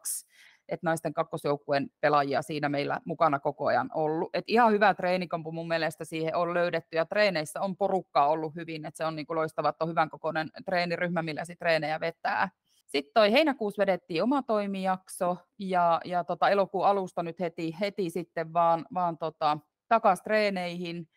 että naisten kakkosjoukkueen pelaajia siinä meillä mukana koko ajan ollut. Et ihan hyvä treenikampu mun mielestä siihen on löydetty, ja treeneissä on porukkaa ollut hyvin, että se on niin loistava, että on hyvän kokoinen treeniryhmä, millä se treenejä vetää. Sitten toi heinäkuussa vedettiin oma toimijakso, ja, ja tota, elokuun alusta nyt heti, heti sitten vaan, vaan tota, takaisin treeneihin,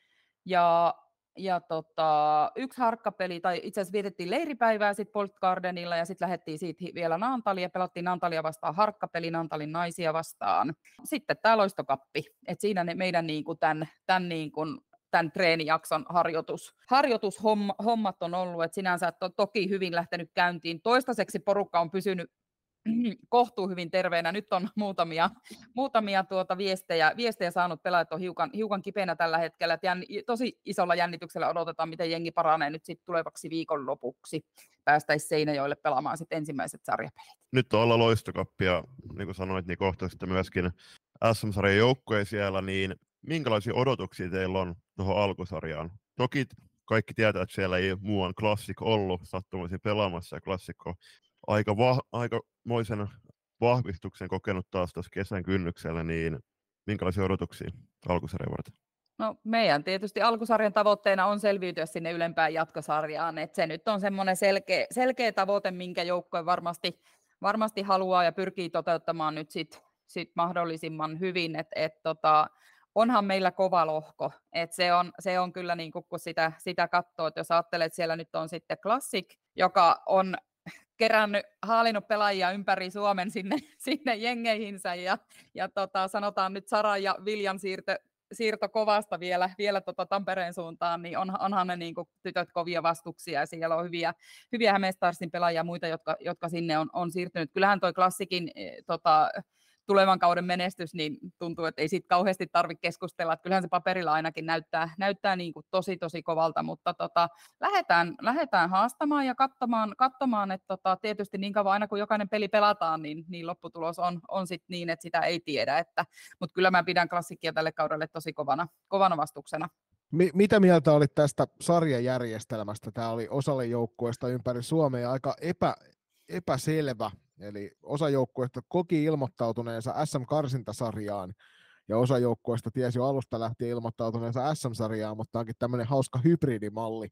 ja, ja tota, yksi harkkapeli, tai itse asiassa vietettiin leiripäivää sitten Bolt Gardenilla ja sitten lähdettiin siitä vielä Naantalia, pelattiin Naantalia vastaan harkkapeli Naantalin naisia vastaan. Sitten tämä loistokappi, että siinä ne meidän niin kuin tämän, tämän niin kuin tämän treenijakson harjoitus, harjoitushommat on ollut, että sinänsä on toki hyvin lähtenyt käyntiin. Toistaiseksi porukka on pysynyt kohtuu hyvin terveenä. Nyt on muutamia, muutamia tuota viestejä, viestejä saanut pelaajat on hiukan, hiukan kipeänä tällä hetkellä. Et jänn, tosi isolla jännityksellä odotetaan, miten jengi paranee nyt sitten tulevaksi viikonlopuksi. Päästäisiin Seinäjoelle pelaamaan sitten ensimmäiset sarjapelit. Nyt on olla loistokappia, niin kuin sanoit, niin kohta sitten myöskin SM-sarjan joukkoja siellä, niin minkälaisia odotuksia teillä on tuohon alkusarjaan? Toki kaikki tietää, että siellä ei muuan klassik ollut sattumaisin pelaamassa, ja klassikko aika, va- aikamoisen vahvistuksen kokenut taas tuossa kesän kynnyksellä, niin minkälaisia odotuksia alkusarjan varten? No meidän tietysti alkusarjan tavoitteena on selviytyä sinne ylempään jatkosarjaan, että se nyt on semmoinen selkeä, selkeä tavoite, minkä joukkue varmasti, varmasti haluaa ja pyrkii toteuttamaan nyt sit, sit mahdollisimman hyvin, että et tota, onhan meillä kova lohko, että se on, se on kyllä niin kun sitä, sitä katsoo, että jos ajattelet, että siellä nyt on sitten Classic, joka on kerännyt, haalinut pelaajia ympäri Suomen sinne, <laughs> sinne jengeihinsä ja, ja tota, sanotaan nyt Sara ja Viljan siirto, siirto kovasta vielä, vielä tota Tampereen suuntaan, niin on, onhan ne niin kuin, tytöt kovia vastuksia ja siellä on hyviä, hyviä Hämeestarsin pelaajia ja muita, jotka, jotka sinne on, on siirtynyt. Kyllähän toi klassikin e, tota, tulevan kauden menestys, niin tuntuu, että ei siitä kauheasti tarvitse keskustella. Että kyllähän se paperilla ainakin näyttää, näyttää niin kuin tosi tosi kovalta, mutta tota, lähdetään, lähdetään haastamaan ja katsomaan, katsomaan että tota, tietysti niin kauan aina kun jokainen peli pelataan, niin, niin lopputulos on, on sit niin, että sitä ei tiedä. Että, mutta kyllä mä pidän klassikkia tälle kaudelle tosi kovana, kovana vastuksena. Mitä mieltä olit tästä sarjajärjestelmästä? Tämä oli osalle joukkueesta ympäri Suomea aika epä, epäselvä Eli osa joukkueista koki ilmoittautuneensa SM-karsintasarjaan, ja osa joukkueista tiesi jo alusta lähtien ilmoittautuneensa SM-sarjaan, mutta onkin tämmöinen hauska hybridimalli,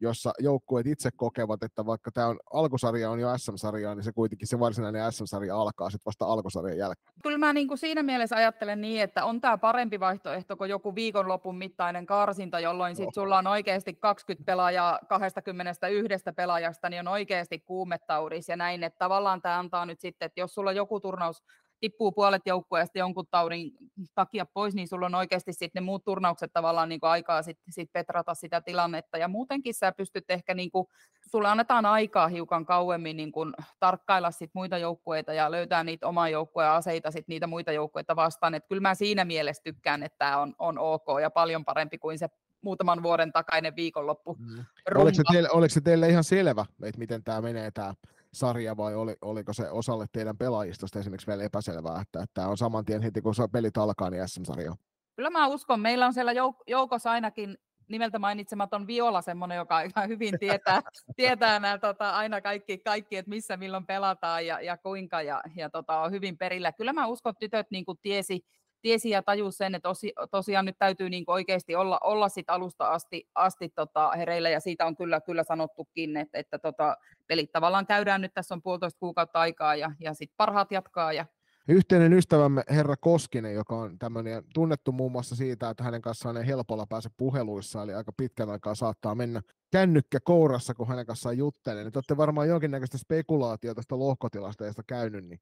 jossa joukkueet itse kokevat, että vaikka tämä on, alkusarja on jo SM-sarjaa, niin se kuitenkin se varsinainen SM-sarja alkaa sitten vasta alkusarjan jälkeen. Kyllä mä niin kuin siinä mielessä ajattelen niin, että on tämä parempi vaihtoehto kuin joku viikonlopun mittainen karsinta, jolloin sitten sulla on oikeasti 20 pelaajaa 21 pelaajasta, niin on oikeasti kuumetaudis ja näin, että tavallaan tämä antaa nyt sitten, että jos sulla joku turnaus tippuu puolet joukkueesta jonkun taudin takia pois, niin sulla on oikeasti sitten ne muut turnaukset tavallaan niin kuin aikaa sitten sit petrata sitä tilannetta. Ja muutenkin sä pystyt ehkä, niin kuin, sulle annetaan aikaa hiukan kauemmin niin kuin, tarkkailla sit muita joukkueita ja löytää niitä omaa joukkueen aseita sit niitä muita joukkueita vastaan. Et kyllä mä siinä mielessä tykkään, että tämä on, on ok ja paljon parempi kuin se muutaman vuoden takainen viikonloppu. Mm. Oliko, se teille, oliko se teille ihan selvä, että miten tämä menee tämä sarja vai oli, oliko se osalle teidän pelaajistosta esimerkiksi vielä epäselvää, että tämä on saman tien heti kun pelit alkaa, niin SM-sarja Kyllä mä uskon, meillä on siellä jouk- joukossa ainakin nimeltä mainitsematon Viola semmoinen, joka aika hyvin tietää, <laughs> tietää nämä, tota, aina kaikki, kaikki, että missä milloin pelataan ja, ja kuinka, ja, ja tota, on hyvin perillä. Kyllä mä uskon, että tytöt niin kuin tiesi, tiesi ja tajusi sen, että osi, tosiaan nyt täytyy niin oikeasti olla, olla sit alusta asti, asti tota hereillä, ja siitä on kyllä, kyllä sanottukin, että, että tota, pelit tavallaan käydään nyt, tässä on puolitoista kuukautta aikaa, ja, ja sitten parhaat jatkaa, ja Yhteinen ystävämme herra Koskinen, joka on tämmöinen tunnettu muun muassa siitä, että hänen kanssaan ei helpolla pääse puheluissa, eli aika pitkän aikaa saattaa mennä kännykkä kourassa, kun hänen kanssaan juttelee. Niin te olette varmaan jonkinnäköistä spekulaatiota tästä lohkotilanteesta käynyt, niin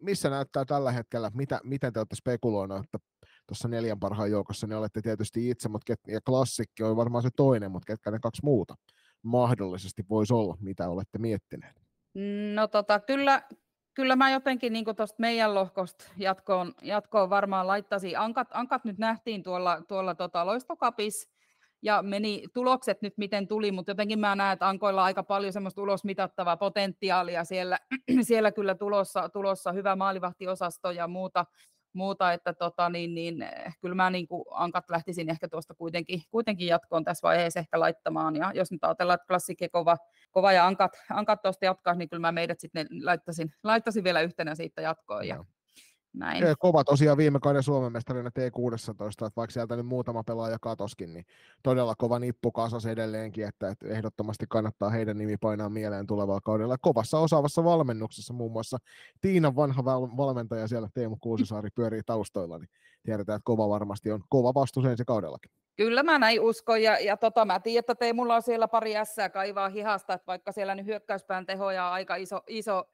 missä näyttää tällä hetkellä, mitä, miten te olette spekuloineet, että tuossa neljän parhaan joukossa ne olette tietysti itse, mutta ket, ja klassikki on varmaan se toinen, mutta ketkä ne kaksi muuta mahdollisesti voisi olla, mitä olette miettineet? No tota, kyllä, kyllä mä jotenkin niin tuosta meidän lohkosta jatkoon, jatkoon varmaan laittaisin. Ankat, ankat nyt nähtiin tuolla, tuolla tota loistokapissa, ja meni tulokset nyt miten tuli, mutta jotenkin mä näen, että Ankoilla on aika paljon semmoista ulosmitattavaa potentiaalia siellä, <clears throat> siellä kyllä tulossa, tulossa hyvä maalivahtiosasto ja muuta, muuta että tota, niin, niin, eh, kyllä mä niin kuin Ankat lähtisin ehkä tuosta kuitenkin, kuitenkin jatkoon tässä vaiheessa ehkä laittamaan, ja jos nyt ajatellaan, että klassikki kova, kova ja Ankat, Ankat tuosta jatkaa, niin kyllä mä meidät sitten laittaisin, laittaisin vielä yhtenä siitä jatkoon, ja, näin. Kova tosiaan viime kauden Suomen mestarina T16, että vaikka sieltä nyt muutama pelaaja katoskin, niin todella kova nippu kasas edelleenkin, että, että ehdottomasti kannattaa heidän nimi painaa mieleen tulevalla kaudella. Kovassa osaavassa valmennuksessa muun muassa Tiinan vanha valmentaja siellä Teemu Kuusisaari pyörii taustoilla, niin tiedetään, että kova varmasti on kova vastus ensi kaudellakin. Kyllä mä näin uskon, ja, ja tota, mä tiedän, että Teemulla on siellä pari ässää kaivaa hihasta, että vaikka siellä nyt hyökkäyspään tehoja on aika iso, iso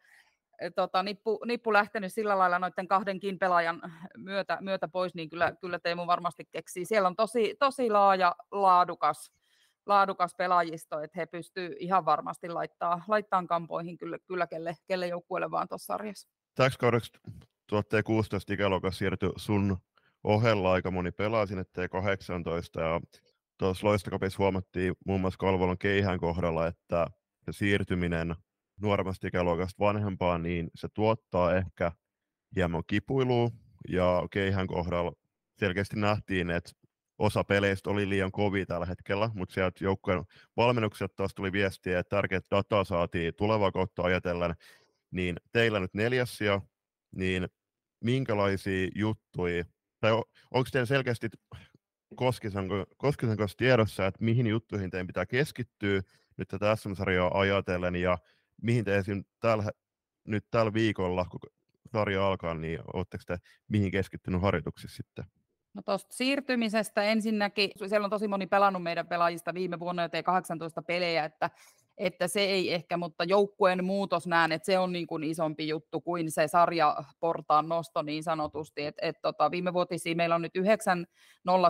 tota, nippu, nippu lähtenyt sillä lailla noiden kahdenkin pelaajan myötä, myötä pois, niin kyllä, kyllä Teemu varmasti keksii. Siellä on tosi, tosi laaja, laadukas laadukas pelaajisto, että he pystyvät ihan varmasti laittaa, laittaa kampoihin kyllä, kyllä kelle, kelle joukkueelle vaan tuossa sarjassa. Täksi kaudeksi 2016 ikäluokassa siirtyi sun ohella aika moni pelaa sinne T18 ja tuossa loistokapissa huomattiin muun muassa Kalvolon keihän kohdalla, että siirtyminen nuoremmasta ikäluokasta vanhempaan, niin se tuottaa ehkä hieman kipuilua. Ja keihän kohdalla selkeästi nähtiin, että osa peleistä oli liian kovia tällä hetkellä, mutta sieltä joukkueen valmennukset taas tuli viestiä, että tärkeät dataa saatiin tulevaa kautta ajatellen, niin teillä nyt neljäs niin minkälaisia juttuja, tai onko teillä selkeästi Koskisen, Koskisen kanssa tiedossa, että mihin juttuihin teidän pitää keskittyä nyt tätä SM-sarjaa ajatellen, ja mihin te esim. Tällä, nyt tällä viikolla, kun sarja alkaa, niin oletteko te mihin keskittynyt harjoituksissa sitten? No tuosta siirtymisestä ensinnäkin, siellä on tosi moni pelannut meidän pelaajista viime vuonna jo 18 pelejä, että että se ei ehkä, mutta joukkueen muutos näen, että se on niin kuin isompi juttu kuin se sarjaportaan nosto niin sanotusti. Et, et tota, viime vuotisia meillä on nyt 9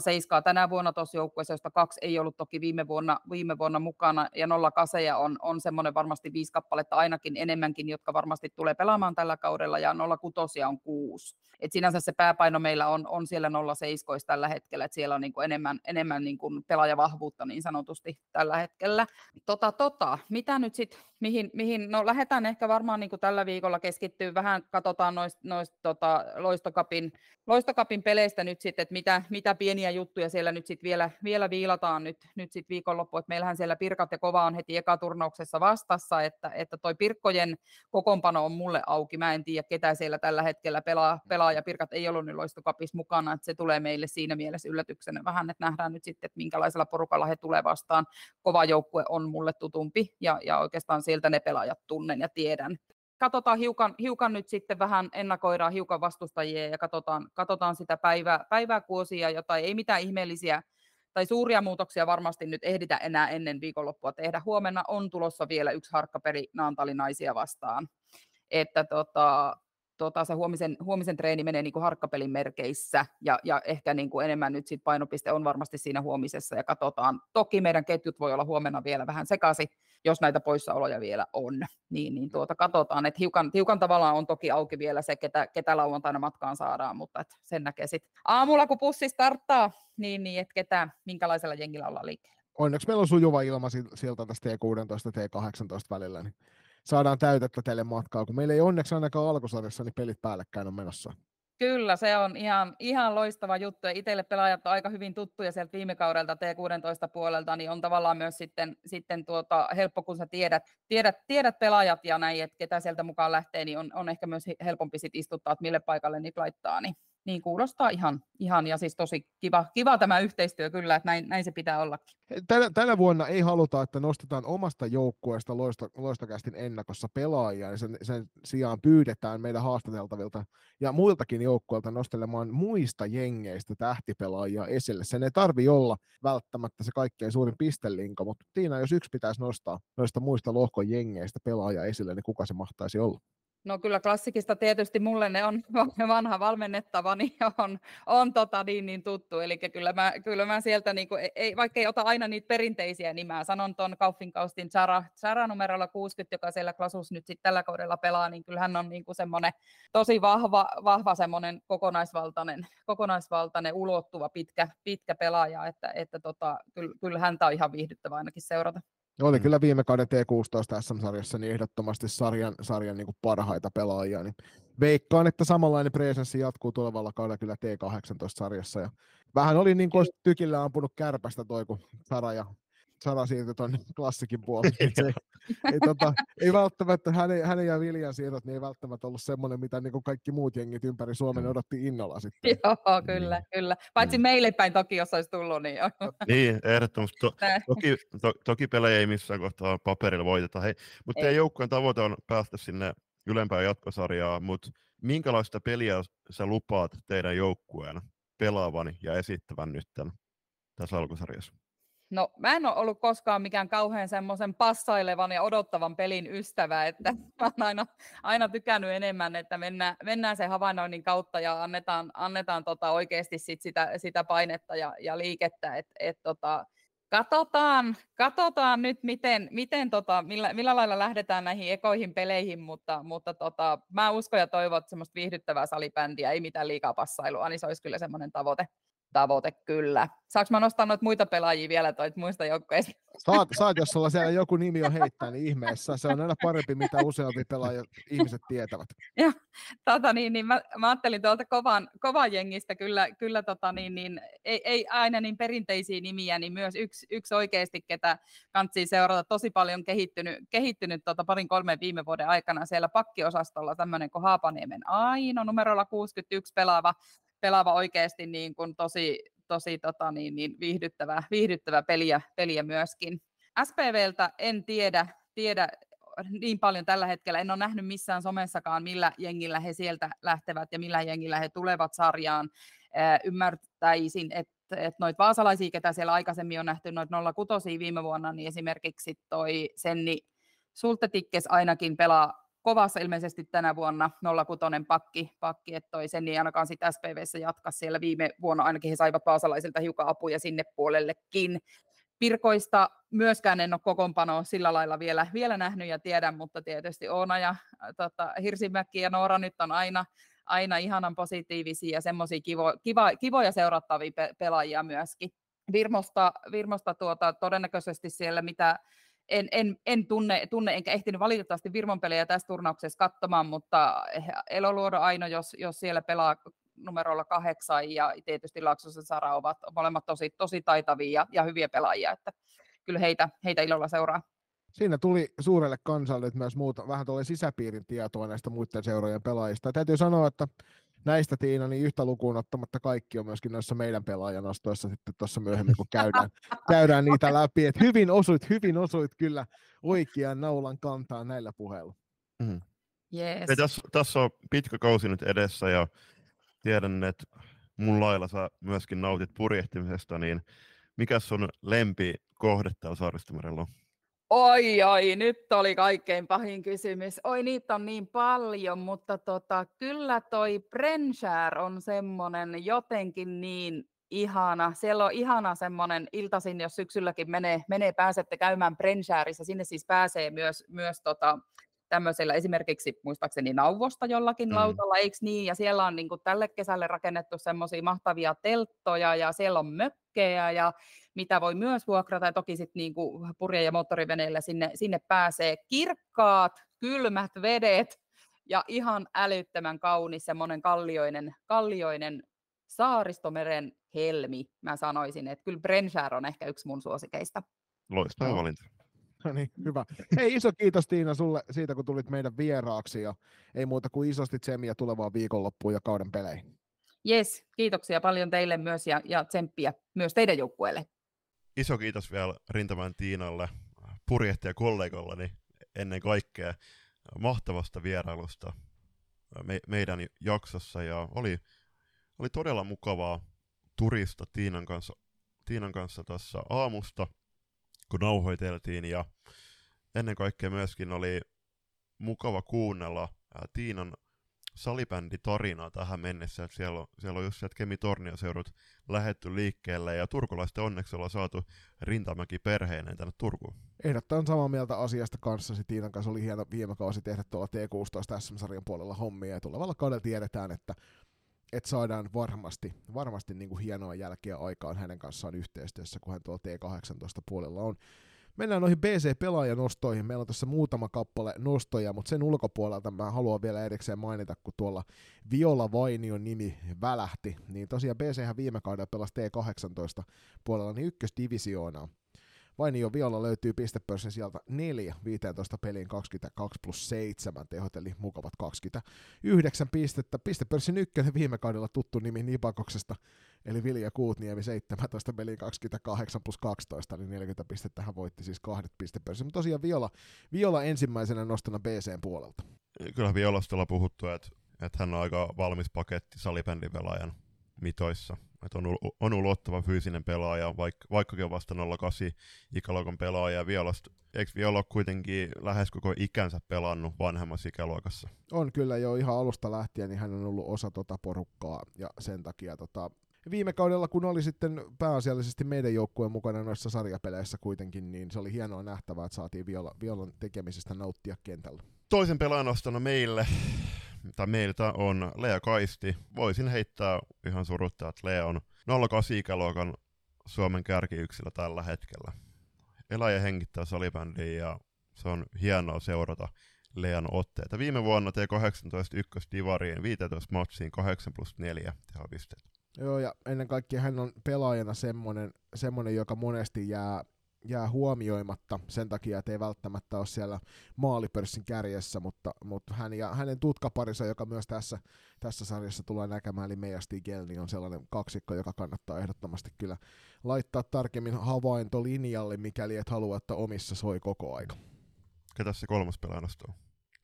07 tänä vuonna tuossa joukkueessa, josta kaksi ei ollut toki viime vuonna, viime vuonna mukana, ja 08 on, on semmoinen varmasti viisi kappaletta ainakin enemmänkin, jotka varmasti tulee pelaamaan tällä kaudella, ja 06 on kuusi. Et sinänsä se pääpaino meillä on, on siellä 07 tällä hetkellä, että siellä on niin kuin enemmän, enemmän niin kuin pelaajavahvuutta niin sanotusti tällä hetkellä. Tota, tota, mitä nyt sitten, mihin, mihin, no lähdetään ehkä varmaan niin kuin tällä viikolla keskittyä vähän, katsotaan noista noist, tota, loistokapin, loistokapin peleistä nyt sitten, että mitä, mitä pieniä juttuja siellä nyt sitten vielä, vielä viilataan nyt, nyt sitten viikonloppu, että meillähän siellä Pirkat ja Kova on heti ekaturnauksessa vastassa, että, että toi Pirkkojen kokoonpano on mulle auki, mä en tiedä ketä siellä tällä hetkellä pelaa, pelaa ja Pirkat ei ollut nyt loistokapis mukana, että se tulee meille siinä mielessä yllätyksenä vähän, että nähdään nyt sitten, että minkälaisella porukalla he tulee vastaan. Kova joukkue on mulle tutumpi ja, ja oikeastaan sieltä ne pelaajat tunnen ja tiedän. Katsotaan hiukan, hiukan nyt sitten vähän, ennakoidaan hiukan vastustajia ja katsotaan, katsotaan sitä päivää, päivää kuosia, jota ei mitään ihmeellisiä tai suuria muutoksia varmasti nyt ehditä enää ennen viikonloppua tehdä. Huomenna on tulossa vielä yksi harkkaperi naantalinaisia vastaan. Että tota, tota, se huomisen, huomisen treeni menee niin kuin harkkapelin merkeissä ja, ja ehkä niin kuin enemmän nyt sit painopiste on varmasti siinä huomisessa ja katsotaan. Toki meidän ketjut voi olla huomenna vielä vähän sekaisin, jos näitä poissaoloja vielä on, niin, niin tuota, katsotaan, että hiukan, hiukan tavallaan on toki auki vielä se, ketä, ketä lauantaina matkaan saadaan, mutta et sen näkee sitten aamulla, kun pussi starttaa, niin, niin että ketä, minkälaisella jengillä ollaan liikkeellä. Onneksi meillä on sujuva ilma sieltä tästä T16 ja T18 välillä, niin saadaan täytettä teille matkaa, kun meillä ei onneksi ainakaan alkusarjassa niin pelit päällekkäin on menossa. Kyllä, se on ihan, ihan loistava juttu. Itselle pelaajat on aika hyvin tuttuja sieltä viime kaudelta T16 puolelta, niin on tavallaan myös sitten, sitten tuota, helppo, kun sä tiedät, tiedät, tiedät pelaajat ja näin, että ketä sieltä mukaan lähtee, niin on, on ehkä myös helpompi sit istuttaa, että mille paikalle niitä laittaa. Niin niin kuulostaa ihan, ihan ja siis tosi kiva, kiva tämä yhteistyö kyllä, että näin, näin se pitää ollakin. Tänä, tänä vuonna ei haluta, että nostetaan omasta joukkueesta loista, loistokästin ennakossa pelaajia, niin sen, sen sijaan pyydetään meidän haastateltavilta ja muiltakin joukkueilta nostelemaan muista jengeistä tähtipelaajia esille. Sen ei tarvi olla välttämättä se kaikkein suurin pistelinko, mutta Tiina, jos yksi pitäisi nostaa noista muista lohkon jengeistä pelaajia esille, niin kuka se mahtaisi olla? No kyllä klassikista tietysti mulle ne on <laughs> vanha valmennettava, niin on, on tota niin, niin tuttu. Eli kyllä mä, kyllä mä sieltä, niin kuin, ei, vaikka ei ota aina niitä perinteisiä, mä sanon tuon Kauffinkaustin Zara, Zara numerolla 60, joka siellä klasus nyt sitten tällä kaudella pelaa, niin kyllä hän on niin kuin semmoinen tosi vahva, vahva semmoinen kokonaisvaltainen, kokonaisvaltainen ulottuva pitkä, pitkä pelaaja, että, että tota, kyllä, kyllä häntä on ihan viihdyttävä ainakin seurata. Oli mm. kyllä viime kauden T16 SM-sarjassa niin ehdottomasti sarjan, sarjan niin kuin parhaita pelaajia. Niin veikkaan, että samanlainen presenssi jatkuu tulevalla kaudella kyllä T18-sarjassa. Ja vähän oli niin kuin tykillä ampunut kärpästä toi, kun Sara ja Sara siirtyi tuonne <laughs> klassikin puolelle. <laughs> Niin se, ei, tota, ei välttämättä, hänen, hänen ja Viljan siirrot niin ei välttämättä ollut semmoinen, mitä niin kaikki muut jengit ympäri Suomen odotti innolla sitten. Joo, kyllä, mm. kyllä. Paitsi mm. meille päin toki, jos olisi tullut. Niin, jo. niin ehdottomasti. To, toki, to, toki pelejä ei missään kohtaa paperilla voiteta. Hei, mutta teidän joukkueen tavoite on päästä sinne ylempään jatkosarjaan, mutta minkälaista peliä sä lupaat teidän joukkueen pelaavan ja esittävän nyt tässä alkusarjassa? No mä en ole ollut koskaan mikään kauhean semmoisen passailevan ja odottavan pelin ystävä, että <laughs> mä oon aina, aina tykännyt enemmän, että mennään, mennään sen havainnoinnin kautta ja annetaan, annetaan tota oikeasti sit sitä, sitä painetta ja, ja liikettä, että et tota, Katsotaan, katsotaan nyt, miten, miten tota, millä, millä, lailla lähdetään näihin ekoihin peleihin, mutta, mutta tota, mä uskon ja toivon, että semmoista viihdyttävää salibändiä, ei mitään liikaa passailua, niin se olisi kyllä semmoinen tavoite, tavoite kyllä. Saanko mä nostaa noita muita pelaajia vielä toit muista joukkueista? Saat, <laughs> saat, jos sulla siellä joku nimi on heittää, niin ihmeessä. Se on aina parempi, mitä useampi pelaaja ihmiset tietävät. Ja, tota, niin, niin mä, mä, ajattelin tuolta kovan, kovan jengistä kyllä, kyllä tota, niin, niin, ei, ei, aina niin perinteisiä nimiä, niin myös yksi, yksi oikeasti, ketä kantsii seurata tosi paljon kehittynyt, kehittynyt tota, parin kolmen viime vuoden aikana siellä pakkiosastolla tämmöinen kuin Haapaniemen Aino numerolla 61 pelaava, pelaava oikeasti niin kuin tosi, tosi tota, niin, niin viihdyttävä, viihdyttävä peliä, peliä myöskin. SPVltä en tiedä, tiedä niin paljon tällä hetkellä. En ole nähnyt missään somessakaan, millä jengillä he sieltä lähtevät ja millä jengillä he tulevat sarjaan. ymmärtäisin, että että noita vaasalaisia, ketä siellä aikaisemmin on nähty, noita 06 viime vuonna, niin esimerkiksi toi Senni Sultetikkes ainakin pelaa kovassa ilmeisesti tänä vuonna 06 pakki, pakki että toi sen ei ainakaan sitten SPVssä jatka siellä viime vuonna, ainakin he saivat vaasalaisilta hiukan apuja sinne puolellekin. Pirkoista myöskään en ole kokoonpanoa sillä lailla vielä, vielä nähnyt ja tiedän, mutta tietysti Oona ja tota, Hirsimäki ja Noora nyt on aina, aina ihanan positiivisia ja semmoisia kivo, kiva, kivoja seurattavia pe- pelaajia myöskin. Virmosta, Virmosta tuota, todennäköisesti siellä, mitä en, en, en tunne, tunne, enkä ehtinyt valitettavasti Virmon pelejä tässä turnauksessa katsomaan, mutta Eloluodo Aino, jos, jos siellä pelaa numerolla kahdeksan ja tietysti Laaksosen Sara ovat molemmat tosi, tosi taitavia ja, ja hyviä pelaajia, että kyllä heitä, heitä ilolla seuraa. Siinä tuli suurelle kansalle myös muuta, vähän tuolle sisäpiirin tietoa näistä muiden seurojen pelaajista. Täytyy sanoa, että näistä Tiina, niin yhtä lukuun ottamatta kaikki on myöskin noissa meidän pelaajanostoissa sitten tuossa myöhemmin, kun käydään, <laughs> käydään niitä läpi. Et hyvin osuit, hyvin osuit kyllä oikean naulan kantaa näillä puheilla. Mm. Yes. tässä, tässä on pitkä kausi nyt edessä ja tiedän, että mun lailla sä myöskin nautit purjehtimisesta, niin mikä sun lempi kohde täällä Saaristomerellä on? Oi, oi, nyt oli kaikkein pahin kysymys. Oi, niitä on niin paljon, mutta tota, kyllä toi Brenshär on semmoinen jotenkin niin ihana. Siellä on ihana semmoinen iltasin, jos syksylläkin menee, menee pääsette käymään Brenshärissa. Sinne siis pääsee myös, myös tota, tämmöisellä esimerkiksi muistaakseni nauvosta jollakin mm. lautalla, eikö niin? Ja siellä on niin kuin tälle kesälle rakennettu semmoisia mahtavia telttoja ja siellä on mökkejä ja mitä voi myös vuokrata ja toki sitten niin kuin purje- ja moottoriveneillä sinne, sinne pääsee kirkkaat, kylmät vedet ja ihan älyttömän kaunis semmoinen kallioinen, kallioinen saaristomeren helmi, mä sanoisin, että kyllä Brenshär on ehkä yksi mun suosikeista. Loistava valinta. No niin, hyvä. Hei, iso kiitos Tiina sulle siitä, kun tulit meidän vieraaksi ja ei muuta kuin isosti tsemiä tulevaan viikonloppuun ja kauden peleihin. Yes, kiitoksia paljon teille myös ja, ja tsemppiä myös teidän joukkueelle. Iso kiitos vielä Rintaman Tiinalle, kollegollani ennen kaikkea mahtavasta vierailusta me, meidän jaksossa. Ja oli, oli todella mukavaa turista Tiinan kanssa, Tiinan kanssa tässä aamusta kun nauhoiteltiin. Ja ennen kaikkea myöskin oli mukava kuunnella Tiinan salibändi tarinaa tähän mennessä, että siellä on, siellä on just sieltä Kemi Tornioseudut lähetty liikkeelle ja turkulaisten onneksi ollaan saatu Rintamäki perheineen tänne Turkuun. Ehdottaan samaa mieltä asiasta kanssasi. Tiinan kanssa oli hieno viime kausi tehdä tuolla T16 SM-sarjan puolella hommia ja tulevalla kaudella tiedetään, että että saadaan varmasti, varmasti niin kuin hienoa jälkeä aikaan hänen kanssaan yhteistyössä, kun hän tuolla T18 puolella on. Mennään noihin BC-pelaajanostoihin. Meillä on tässä muutama kappale nostoja, mutta sen ulkopuolelta mä haluan vielä erikseen mainita, kun tuolla Viola Vainion nimi välähti, niin tosiaan BC viime kaudella pelasi T18 puolella niin ykkösdivisioonaa. Vainio Viola löytyy pistepörssin sieltä 4, 15 peliin 22 plus 7 tehot, eli mukavat 29 pistettä. Pistepörssin ykkönen viime kaudella tuttu nimi Nipakoksesta, eli Vilja Kuutniemi 17 peliin 28 plus 12, eli 40 pistettä hän voitti siis kahdet pistepörssin. Mutta tosiaan Viola, Viola ensimmäisenä nostona BCn puolelta. Kyllä Violasta on puhuttu, että, että hän on aika valmis paketti salibändin pelaajan mitoissa. Että on, on ulottava fyysinen pelaaja, vaikka, vaikkakin on vasta 08 ikäluokan pelaaja. Violasta, eikö Viola kuitenkin lähes koko ikänsä pelannut vanhemmassa ikäluokassa? On kyllä jo ihan alusta lähtien, niin hän on ollut osa tota porukkaa ja sen takia tota, viime kaudella, kun oli sitten pääasiallisesti meidän joukkueen mukana noissa sarjapeleissä kuitenkin, niin se oli hienoa nähtävää, että saatiin viola, violan tekemisestä nauttia kentällä. Toisen pelaajan ostana meille, tai meiltä on Lea Kaisti. Voisin heittää ihan suruttaa, että Lea on 08 ikäluokan Suomen kärkiyksilö tällä hetkellä. Elää ja hengittää salibändiä ja se on hienoa seurata Lean otteita. Viime vuonna T18 ykkös divariin 15 matsiin 8 plus 4 tehopisteet. Joo, ja ennen kaikkea hän on pelaajana semmoinen, semmoinen joka monesti jää, jää huomioimatta sen takia, että ei välttämättä ole siellä maalipörssin kärjessä, mutta, mutta hän ja hänen tutkaparinsa, joka myös tässä, tässä sarjassa tulee näkemään, eli Meija Stigel, niin on sellainen kaksikko, joka kannattaa ehdottomasti kyllä laittaa tarkemmin havaintolinjalle, mikäli et halua, että omissa soi koko aika. Ketä se kolmas pelaaja nostaa?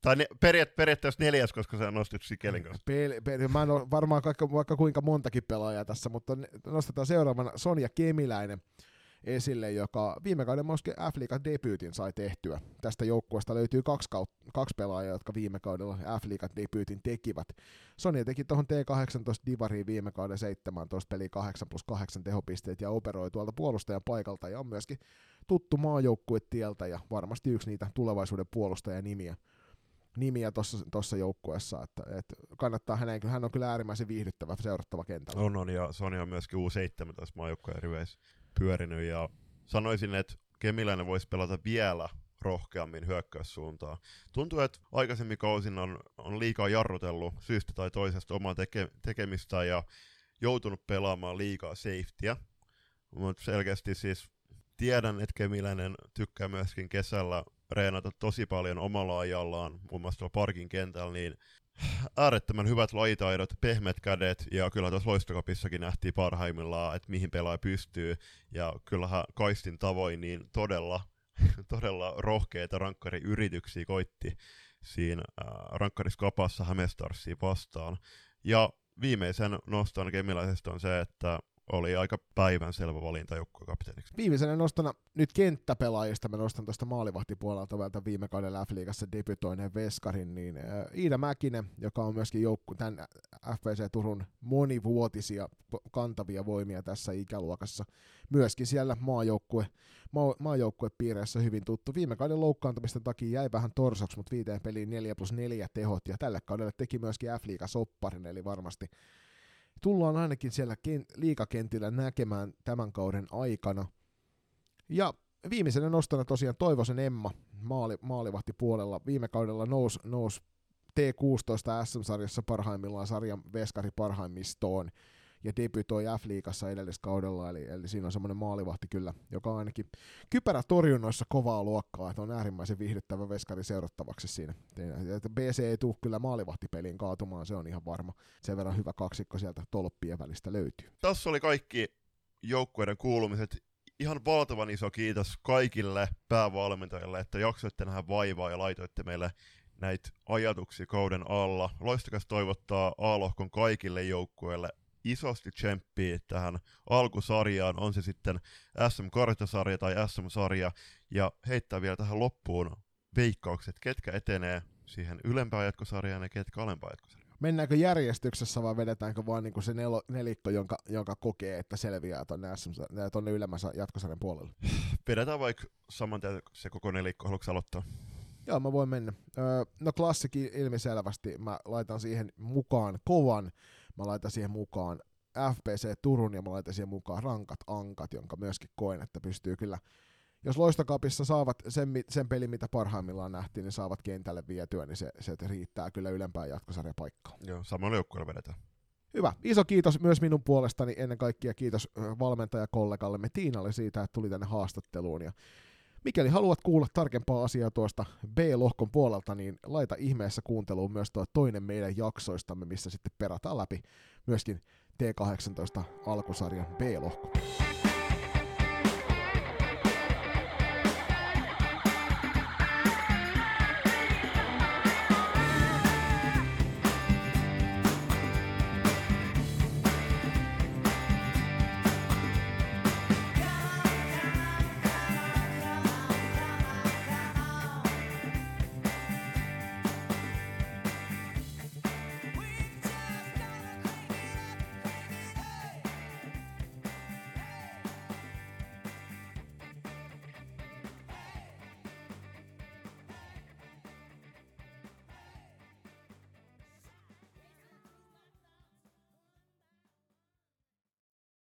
Tai ne, periaat, periaatteessa neljäs, koska sä nostit Sikelin kanssa. Peli, peli, mä en ole varmaan vaikka, vaikka kuinka montakin pelaajaa tässä, mutta nostetaan seuraavana Sonja Kemiläinen esille, joka viime kauden myöskin F-liigan debyytin sai tehtyä. Tästä joukkueesta löytyy kaksi, kaut- kaksi pelaajaa, jotka viime kaudella F-liigan debyytin tekivät. Sonja teki tuohon T18 Divariin viime kauden 17 peli 8 plus 8 tehopisteet ja operoi tuolta puolustajan paikalta ja on myöskin tuttu maajoukkue tieltä ja varmasti yksi niitä tulevaisuuden puolustajanimiä nimiä tuossa joukkueessa, että, että kannattaa hänen, hän on kyllä äärimmäisen viihdyttävä seurattava kentällä. On, on, ja Sonja on myöskin U17 maajoukkueen riveissä pyörinyt, ja sanoisin, että Kemiläinen voisi pelata vielä rohkeammin hyökkäyssuuntaan. Tuntuu, että aikaisemmin kausin on, on liikaa jarrutellut syystä tai toisesta omaa teke, tekemistä ja joutunut pelaamaan liikaa safetyä, mutta selkeästi siis tiedän, että Kemiläinen tykkää myöskin kesällä reenata tosi paljon omalla ajallaan, muun muassa tuolla parkin kentällä, niin äärettömän hyvät lajitaidot, pehmet kädet, ja kyllä tuossa loistokapissakin nähtiin parhaimmillaan, että mihin pelaaja pystyy, ja kyllähän Kaistin tavoin niin todella, <laughs> todella rohkeita rankkariyrityksiä koitti siinä äh, rankkariskapassa Hämestarsia vastaan. Ja viimeisen noston kemiläisestä on se, että oli aika päivän selvä valinta kapteeniksi. Viimeisenä nostana nyt kenttäpelaajista, mä nostan tuosta maalivahtipuolelta vielä viime kaudella F-liigassa debytoineen Veskarin, niin Iida Mäkinen, joka on myöskin joukku, tämän FPC Turun monivuotisia kantavia voimia tässä ikäluokassa, myöskin siellä maajoukkue, maa, maajoukkuepiireissä hyvin tuttu. Viime kauden loukkaantumisten takia jäi vähän torsoksi, mutta viiteen peliin 4 plus 4 tehot, ja tälle kaudelle teki myöskin F-liiga sopparin, eli varmasti tullaan ainakin siellä ken- liikakentillä näkemään tämän kauden aikana. Ja viimeisenä nostana tosiaan Toivosen Emma maali, maalivahti puolella. Viime kaudella nousi nous T16 SM-sarjassa parhaimmillaan sarjan veskari parhaimmistoon ja debytoi F-liigassa edelliskaudella, eli, eli siinä on semmoinen maalivahti kyllä, joka on ainakin kypärä torjunnoissa kovaa luokkaa, että on äärimmäisen viihdyttävä veskari seurattavaksi siinä. BC ei tule kyllä maalivahtipeliin kaatumaan, se on ihan varma. Sen verran hyvä kaksikko sieltä tolppien välistä löytyy. Tässä oli kaikki joukkueiden kuulumiset. Ihan valtavan iso kiitos kaikille päävalmentajille, että jaksoitte nähdä vaivaa ja laitoitte meille näitä ajatuksia kauden alla. Loistakas toivottaa A-lohkon kaikille joukkueille isosti tsemppiä tähän alkusarjaan, on se sitten SM Kartasarja tai SM-sarja, ja heittää vielä tähän loppuun veikkaukset, ketkä etenee siihen ylempään jatkosarjaan ja ketkä alempaan jatkosarjaan. Mennäänkö järjestyksessä vai vedetäänkö vaan niinku se nelo, nelikko, jonka, jonka kokee, että selviää tuonne, SM, tuonne ylemmässä jatkosarjan puolelle? Vedetään vaikka saman se koko nelikko, haluatko aloittaa? Joo, mä voin mennä. Öö, no klassikin ilmiselvästi, mä laitan siihen mukaan kovan mä laitan siihen mukaan FPC Turun ja mä laitan siihen mukaan rankat ankat, jonka myöskin koen, että pystyy kyllä jos loistokapissa saavat sen, sen pelin, mitä parhaimmillaan nähtiin, niin saavat kentälle vietyä, niin se, se riittää kyllä ylempään jatkosarjapaikkaan. Joo, samalla joukkueella vedetään. Hyvä. Iso kiitos myös minun puolestani ennen kaikkea. Kiitos valmentajakollegallemme Tiinalle siitä, että tuli tänne haastatteluun. Ja Mikäli haluat kuulla tarkempaa asiaa tuosta B-lohkon puolelta, niin laita ihmeessä kuunteluun myös tuo toinen meidän jaksoistamme, missä sitten perataan läpi myöskin T18 alkusarjan B-lohko.